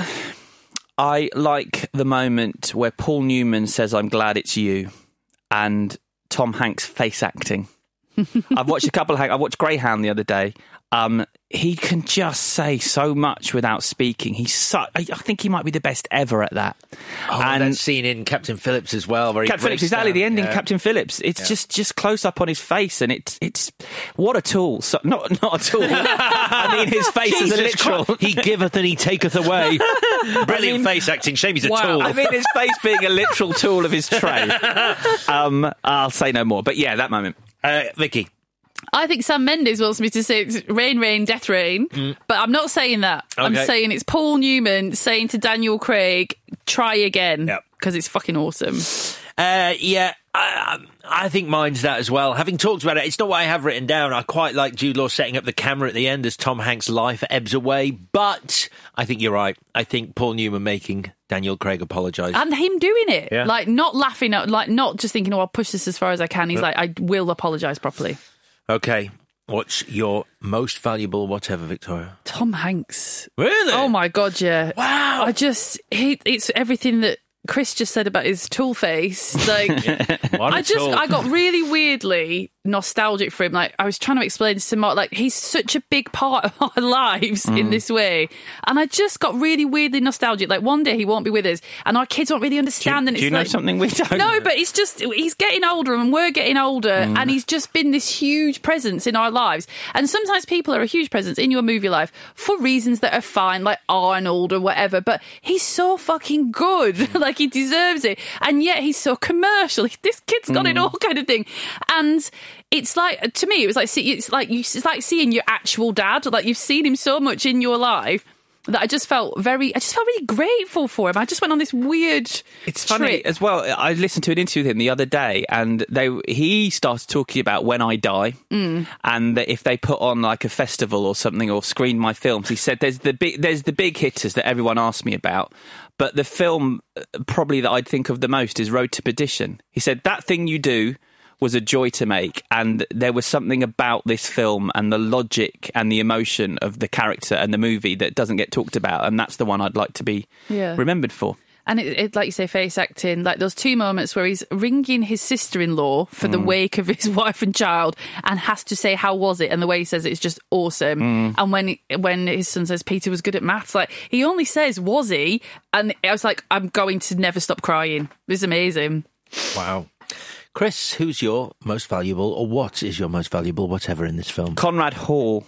I like the moment where Paul Newman says, "I'm glad it's you," and Tom Hanks face acting. I've watched a couple of. Hank- I watched Greyhound the other day. Um, he can just say so much without speaking. He's so. I I think he might be the best ever at that. Oh, and that scene in Captain Phillips as well. Where Captain Phillips, exactly down. the ending. Yeah. Captain Phillips. It's just just close up on his face, and it's it's what a tool. So, not not a tool. I mean, his face is a literal. Christ. He giveth and he taketh away. Brilliant face acting. Shame he's a Wow. tool. I mean, his face being a literal tool of his trade. Um, I'll say no more. But yeah, that moment. Uh, Vicky. I think Sam Mendes wants me to say it's rain, rain, death rain, but I'm not saying that. I'm Mm. Saying it's Paul Newman saying to Daniel Craig, try again. Yep. Because it's fucking awesome. Uh, yeah, I, I think mine's that as well. Having talked about it, it's not what I have written down. I quite like Jude Law setting up the camera at the end as Tom Hanks' life ebbs away, but I think you're right. I think Paul Newman making Daniel Craig apologise. And him doing it. Yeah. Like, not laughing at, like, not just thinking, oh, I'll push this as far as I can. He's Yep. like, I will apologise properly. Okay, what's your most valuable whatever, Victoria? Tom Hanks. Really? Oh my god, yeah. Wow. I just he it's everything that Chris just said about his tool face. Like What a I just tool. I got really weirdly nostalgic for him. Like I was trying to explain to Mark, like he's such a big part of our lives in Mm. this way. And I just got really weirdly nostalgic. Like one day he won't be with us and our kids won't really understand and do you it's know like, something we don't? No, but it's just he's getting older and we're getting older Mm. and he's just been this huge presence in our lives. And sometimes people are a huge presence in your movie life for reasons that are fine, like Arnold or whatever, but he's so fucking good. like he deserves it. And yet he's so commercial. This kid's got it Mm. all kind of thing. And it's like to me it was like see, it's like you it's like seeing your actual dad. Like you've seen him so much in your life. That I just felt very, I just felt really grateful for him. I just went on this weird. It's funny trip. as well. I listened to an interview with him the other day, and they he started talking about when I die, Mm. and that if they put on like a festival or something or screen my films, he said there's the big there's the big hitters that everyone asks me about, but the film uh, probably that I'd think of the most is Road to Perdition. He said that thing you do was a joy to make and there was something about this film and the logic and the emotion of the character and the movie that doesn't get talked about and that's the one I'd like to be Yeah. remembered for. And it, it, like you say, face acting, like those two moments where he's ringing his sister in law for the Mm. wake of his wife and child and has to say, How was it? And the way he says it is just awesome. Mm. And when when his son says Peter was good at maths, like he only says, Was he? And I was like, I'm going to never stop crying. It was amazing. Wow. Chris, who's your most valuable, or what is your most valuable whatever in this film? Conrad Hall,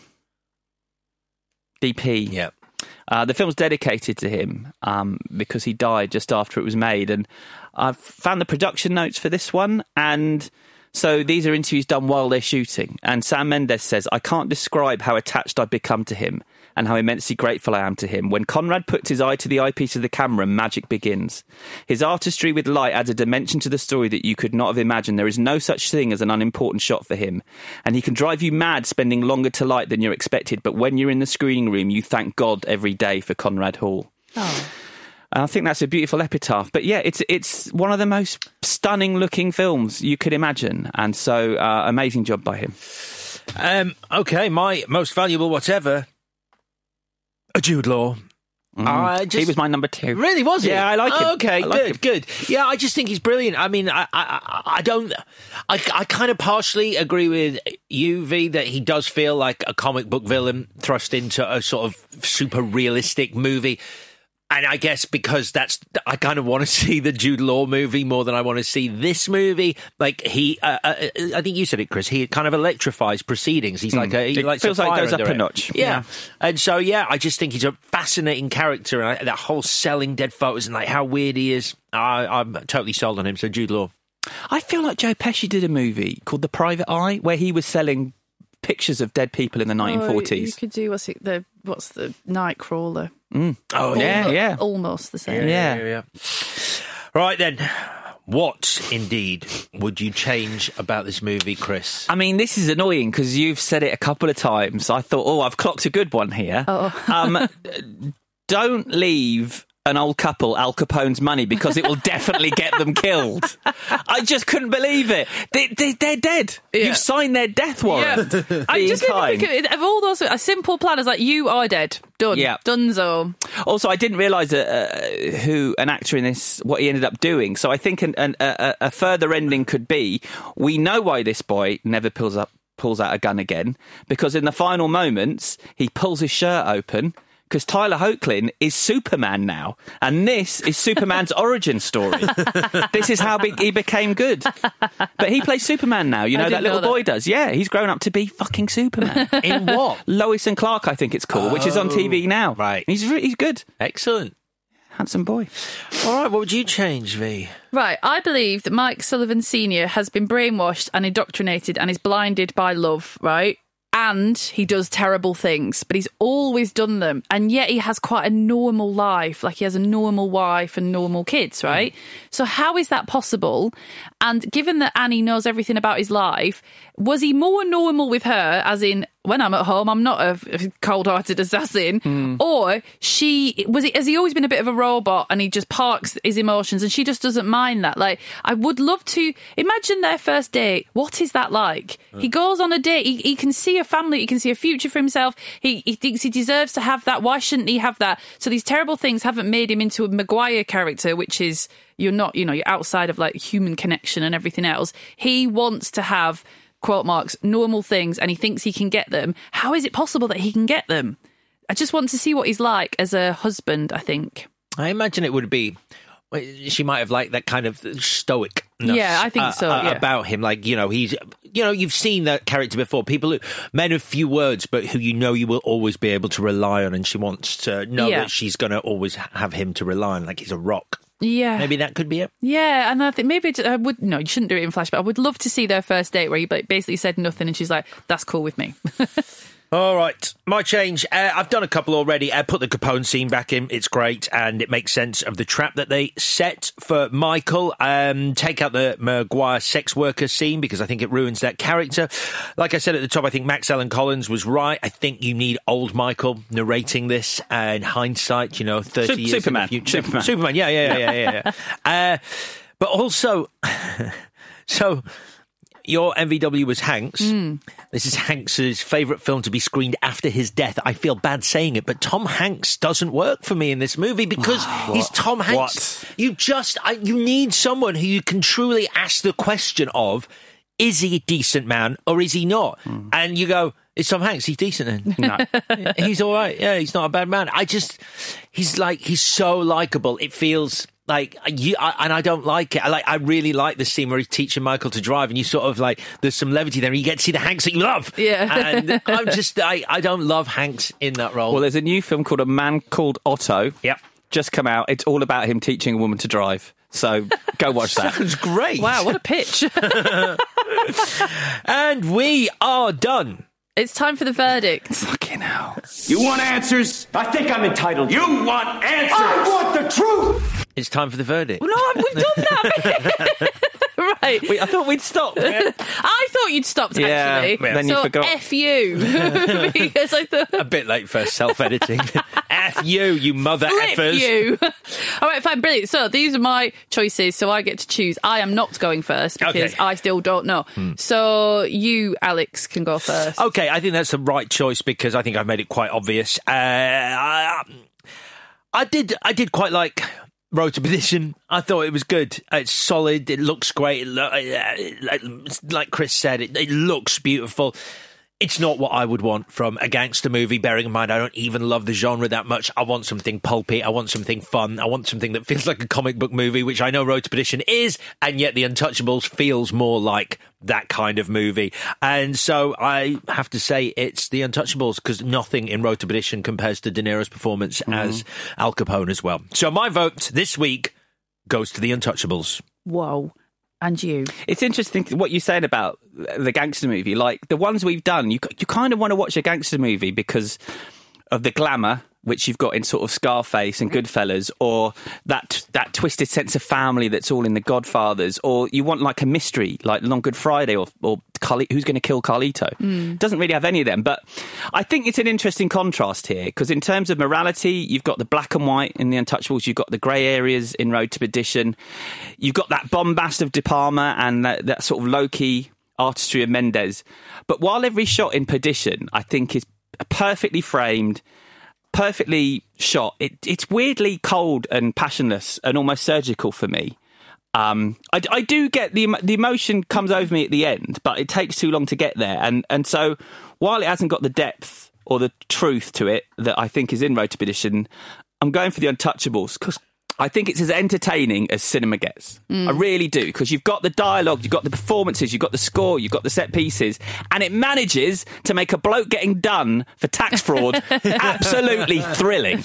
DP. Yeah. Uh, the film's dedicated to him um, because he died just after it was made. And I've found the production notes for this one. And so these are interviews done while they're shooting. And Sam Mendes says, I can't describe how attached I've become to him and how immensely grateful I am to him. When Conrad puts his eye to the eyepiece of the camera, magic begins. His artistry with light adds a dimension to the story that you could not have imagined. There is no such thing as an unimportant shot for him. And he can drive you mad spending longer to light than you're expected. But when you're in the screening room, you thank God every day for Conrad Hall. Oh. And I think that's a beautiful epitaph. But yeah, it's it's one of the most stunning looking films you could imagine. And so, uh, amazing job by him. Um, okay, my most valuable whatever, a Jude Law. Mm. I he was my number two. Really, was he? Yeah, I like him. Okay, I like good, him. good. Yeah, I just think he's brilliant. I mean, I, I, I- I don't, I, I kind of partially agree with you, V, that he does feel like a comic book villain thrust into a sort of super realistic movie. And I guess because that's, I kind of want to see the Jude Law movie more than I want to see this movie. Like he, uh, uh, I think you said it, Chris. He kind of electrifies proceedings. He's like a, he It likes feels a like it fire goes up under a notch. Yeah. Yeah. and so yeah, I just think he's a fascinating character, and I, that whole selling dead photos and like how weird he is. I, I'm totally sold on him. So Jude Law. I feel like Joe Pesci did a movie called The Private Eye where he was selling pictures of dead people in the Oh, you 1940s. could do what's it, the what's the Nightcrawler? Mm. Oh, yeah, Almo- yeah. almost the same. Yeah. Yeah. Right then, what indeed would you change about this movie, Chris? I mean, this is annoying because you've said it a couple of times. I thought, oh, I've clocked a good one here. Oh. Um, don't leave an old couple Al Capone's money because it will definitely get them killed. I just couldn't believe it. They, they, they're dead. Yeah. You've signed their death warrant. Yeah. I just kind. think of, it, of all those a simple plan is like you are dead, done, Yeah. donezo. Also, I didn't realise uh, who an actor in this, what he ended up doing. So I think an, an, a, a further ending could be: we know why this boy never pulls up, pulls out a gun again, because in the final moments he pulls his shirt open. Because Tyler Hoechlin is Superman now, and this is Superman's origin story. this is how be- he became good. But he plays Superman now. You know that little know that. boy does. Yeah, he's grown up to be fucking Superman. In what? Lois and Clark, I think it's called, which is on oh, TV now. Right. He's re- he's good. Excellent. handsome boy. All right, what would you change, V? Right, I believe that Mike Sullivan Sr. has been brainwashed and indoctrinated and is blinded by love, right? And he does terrible things, but he's always done them. And yet he has quite a normal life. Like he has a normal wife and normal kids, hmm. right? So, how is that possible? And given that Annie knows everything about his life, was he more normal with her, as in, when I'm at home, I'm not a cold hearted assassin? Hmm. Or she, was he, has he always been a bit of a robot and he just parks his emotions and she just doesn't mind that? Like, I would love to imagine their first date. What is that like? He goes on a date, he, he can see a family, he can see a future for himself. He, he thinks he deserves to have that. Why shouldn't he have that? So these terrible things haven't made him into a Maguire character, which is, you're not, you know, you're outside of like human connection and everything else. He wants to have quote marks normal things and he thinks he can get them. How is it possible that he can get them? I just want to see what he's like as a husband, I think. I imagine it would be. She might have liked that kind of stoic. Yeah, I think uh, so, uh, yeah. About him, like you know, he's you know, you've seen that character before. People who men of few words, but who you know you will always be able to rely on, and she wants to know Yeah. that she's going to always have him to rely on, like he's a rock. Yeah. Maybe that could be it. Yeah, and I think maybe I would no, you shouldn't do it in flash, but I would love to see their first date where he ba- basically said nothing and she's like, "That's cool with me." All right, my change. Uh, I've done a couple already. I put the Capone scene back in. It's great, and it makes sense of the trap that they set for Michael. Um, take out the Maguire sex worker scene because I think it ruins that character. Like I said at the top, I think Max Allan Collins was right. I think you need old Michael narrating this. Uh, in hindsight, you know, thirty Sup- years Superman. in the future. Superman. Superman. Yeah, yeah, yeah, yeah, yeah. yeah. uh, but also, so your MVW was Hanks. Hmm. This is Hanks's favourite film to be screened after his death. I feel bad saying it, but Tom Hanks doesn't work for me in this movie because he's Tom Hanks. You just, I, you need someone who you can truly ask the question of, is he a decent man or is he not? Hmm. And you go, it's Tom Hanks. He's decent then. No. he's all right. Yeah, he's not a bad man. I just, he's like, he's so likable. It feels like you, I, and I don't like it. I like, I really like the scene where he's teaching Michael to drive, and you sort of like, there's some levity there, and you get to see the Hanks that you love. Yeah. and I'm just, I, I don't love Hanks in that role. Well, there's a new film called A Man Called Otto. Yep. Just come out. It's all about him teaching a woman to drive. So go watch that. Sounds great. wow, what a pitch! and we are done. It's time for the verdict. Fucking hell. You want answers? I think I'm entitled. You want answers? I want the truth. It's time for the verdict. no, we've done that. right. Wait, I thought we'd stop. I thought you'd stopped Yeah, actually. then you forgot. F you because I thought A bit late for self-editing. F you, you mother flip effers. you. All right, fine, brilliant. So these are my choices. So I get to choose. I am not going first because Okay. Hmm. I still don't know. So you, Alex, can go first. Okay, I think that's the right choice because I think I've made it quite obvious. Uh, I, I did, I did quite like Road to. I thought it was good. It's solid. It looks great. It lo- uh, like Chris said, it, it looks beautiful. It's not what I would want from a gangster movie, bearing in mind I don't even love the genre that much. I want something pulpy. I want something fun. I want something that feels like a comic book movie, which I know Road to Perdition is, and yet The Untouchables feels more like that kind of movie. And so I have to say it's The Untouchables because nothing in Road to Perdition compares to De Niro's performance mm-hmm. as Al Capone as well. So my vote this week goes to The Untouchables. Whoa. And you. It's interesting what you're saying about the gangster movie. Like the ones we've done, you you kind of want to watch a gangster movie because of the glamour which you've got in sort of Scarface and mm-hmm. Goodfellas, or that that twisted sense of family that's all in The Godfathers, or you want like a mystery like Long Good Friday or or Carli- who's going to kill Carlito. Mm. Doesn't really have any of them, but I think it's an interesting contrast here because in terms of morality, you've got the black and white in The Untouchables, you've got the grey areas in Road to Perdition, you've got that bombast of De Palma and that, that sort of low key artistry of Mendes. But while every shot in Perdition, I think, is perfectly framed, perfectly shot, it, it's weirdly cold and passionless and almost surgical for me. Um, I, I do get the the emotion comes over me at the end, but it takes too long to get there, and and so while it hasn't got the depth or the truth to it that I think is in Road to Perdition, I'm going for the Untouchables because I think it's as entertaining as cinema gets. Mm. I really do because you've got the dialogue, you've got the performances, you've got the score, you've got the set pieces, and it manages to make a bloke getting done for tax fraud absolutely thrilling.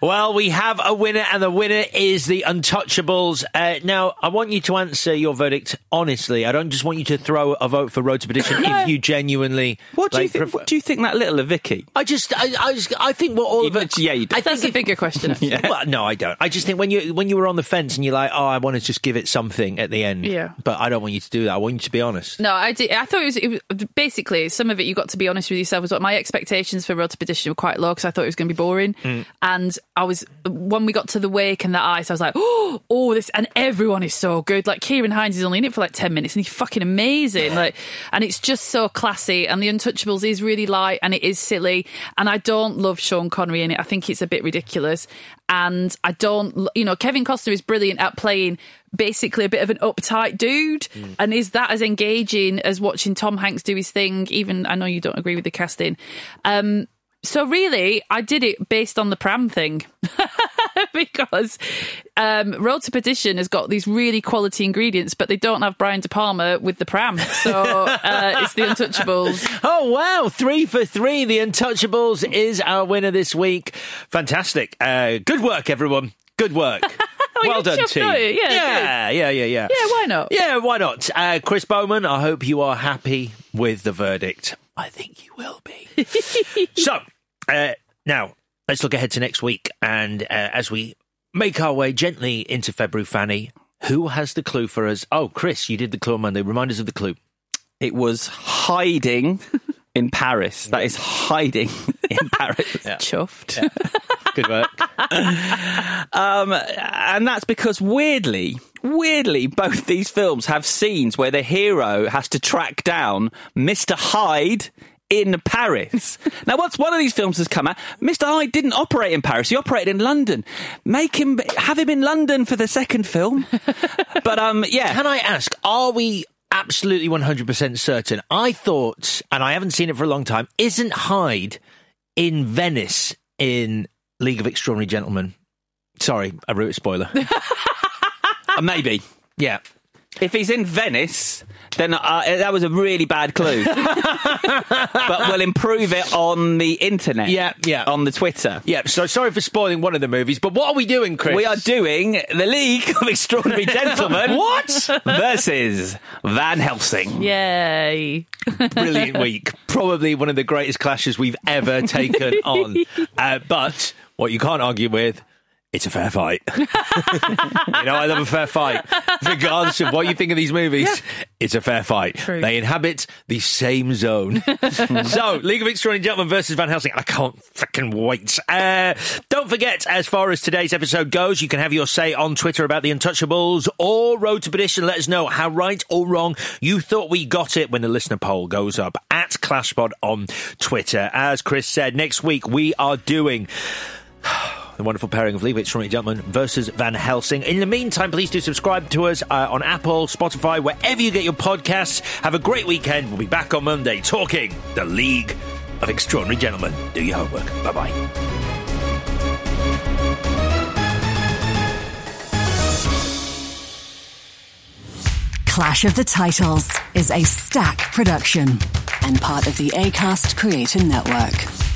Well, we have a winner, and the winner is the Untouchables. Uh, now, I want you to answer your verdict honestly. I don't just want you to throw a vote for Road to Perdition if you genuinely. What do you think? prefer- What do you think that little of Vicky? I just, I, I, just, I think what all of it. Yeah, you do. I think That's a bigger question. actually. Well, no, I don't. I just think when you when you were on the fence and you're like, oh, I want to just give it something at the end. Yeah. But I don't want you to do that. I want you to be honest. No, I did. I thought it was, it was basically some of it. You got to be honest with yourself. Was what my expectations for Road to Perdition were quite low because I thought it was going to be boring. Mm. And I was when we got to the wake and the ice, I was like, oh, oh, this, and everyone is so good. Like Ciarán Hinds is only in it for like ten minutes, and he's fucking amazing. Like, and it's just so classy. And the Untouchables is really light and it is silly. And I don't love Sean Connery in it. I think it's a bit ridiculous. And I don't, you know, Kevin Costner is brilliant at playing basically a bit of an uptight dude. And is that as engaging as watching Tom Hanks do his thing? Even I know you don't agree with the casting. Um, so really, I did it based on the pram thing because um, Road to Perdition has got these really quality ingredients, but they don't have Brian De Palma with the pram. So uh, it's the Untouchables. Oh wow, three for three. The Untouchables is our winner this week. Fantastic. Uh, good work, everyone. Good work. well done, team. Yeah, yeah, yeah, yeah, yeah. Yeah, why not? Yeah, why not? Uh, Chris Bowman, I hope you are happy with the verdict. I think you will be. so, uh, now let's look ahead to next week. And uh, as we make our way gently into February, Fanny, who has the clue for us? Oh, Chris, you did the clue on Monday. Remind us of the clue. It was hiding in Paris. That is hiding in Paris. Chuffed. Good work. Um, and that's because weirdly, weirdly, both these films have scenes where the hero has to track down Mr. Hyde in Paris. now, once one of these films has come out, Mr. Hyde didn't operate in Paris; he operated in London. Make him have him in London for the second film. but um, yeah, Can I ask, are we absolutely 100% certain? I thought, and I haven't seen it for a long time, isn't Hyde in Venice in League of Extraordinary Gentlemen? Sorry, I wrote a spoiler. uh, maybe. yeah. If he's in Venice, then uh, that was a really bad clue. but we'll improve it on the internet. Yeah, yeah. On the Twitter. Yeah, so sorry for spoiling one of the movies, but what are we doing, Chris? We are doing the League of Extraordinary Gentlemen. What? Versus Van Helsing. Yay. Brilliant week. Probably one of the greatest clashes we've ever taken on. Uh, but what you can't argue with, it's a fair fight. you know, I love a fair fight. Regardless of what you think of these movies, it's a fair fight. True. They inhabit the same zone. so, League of Extraordinary Gentlemen versus Van Helsing. I can't freaking wait. Uh, don't forget, as far as today's episode goes, you can have your say on Twitter about the Untouchables or Road to Perdition. Let us know how right or wrong you thought we got it when the listener poll goes up at ClashPod on Twitter. As Chris said, next week we are doing the wonderful pairing of It Extraordinary Gentlemen versus Van Helsing. In the meantime, please do subscribe to us uh, on Apple, Spotify, wherever you get your podcasts. Have a great weekend. We'll be back on Monday talking the League of Extraordinary Gentlemen. Do your homework. Bye bye. Clash of the Titles is a Stak production and part of the ACAST Creator Network.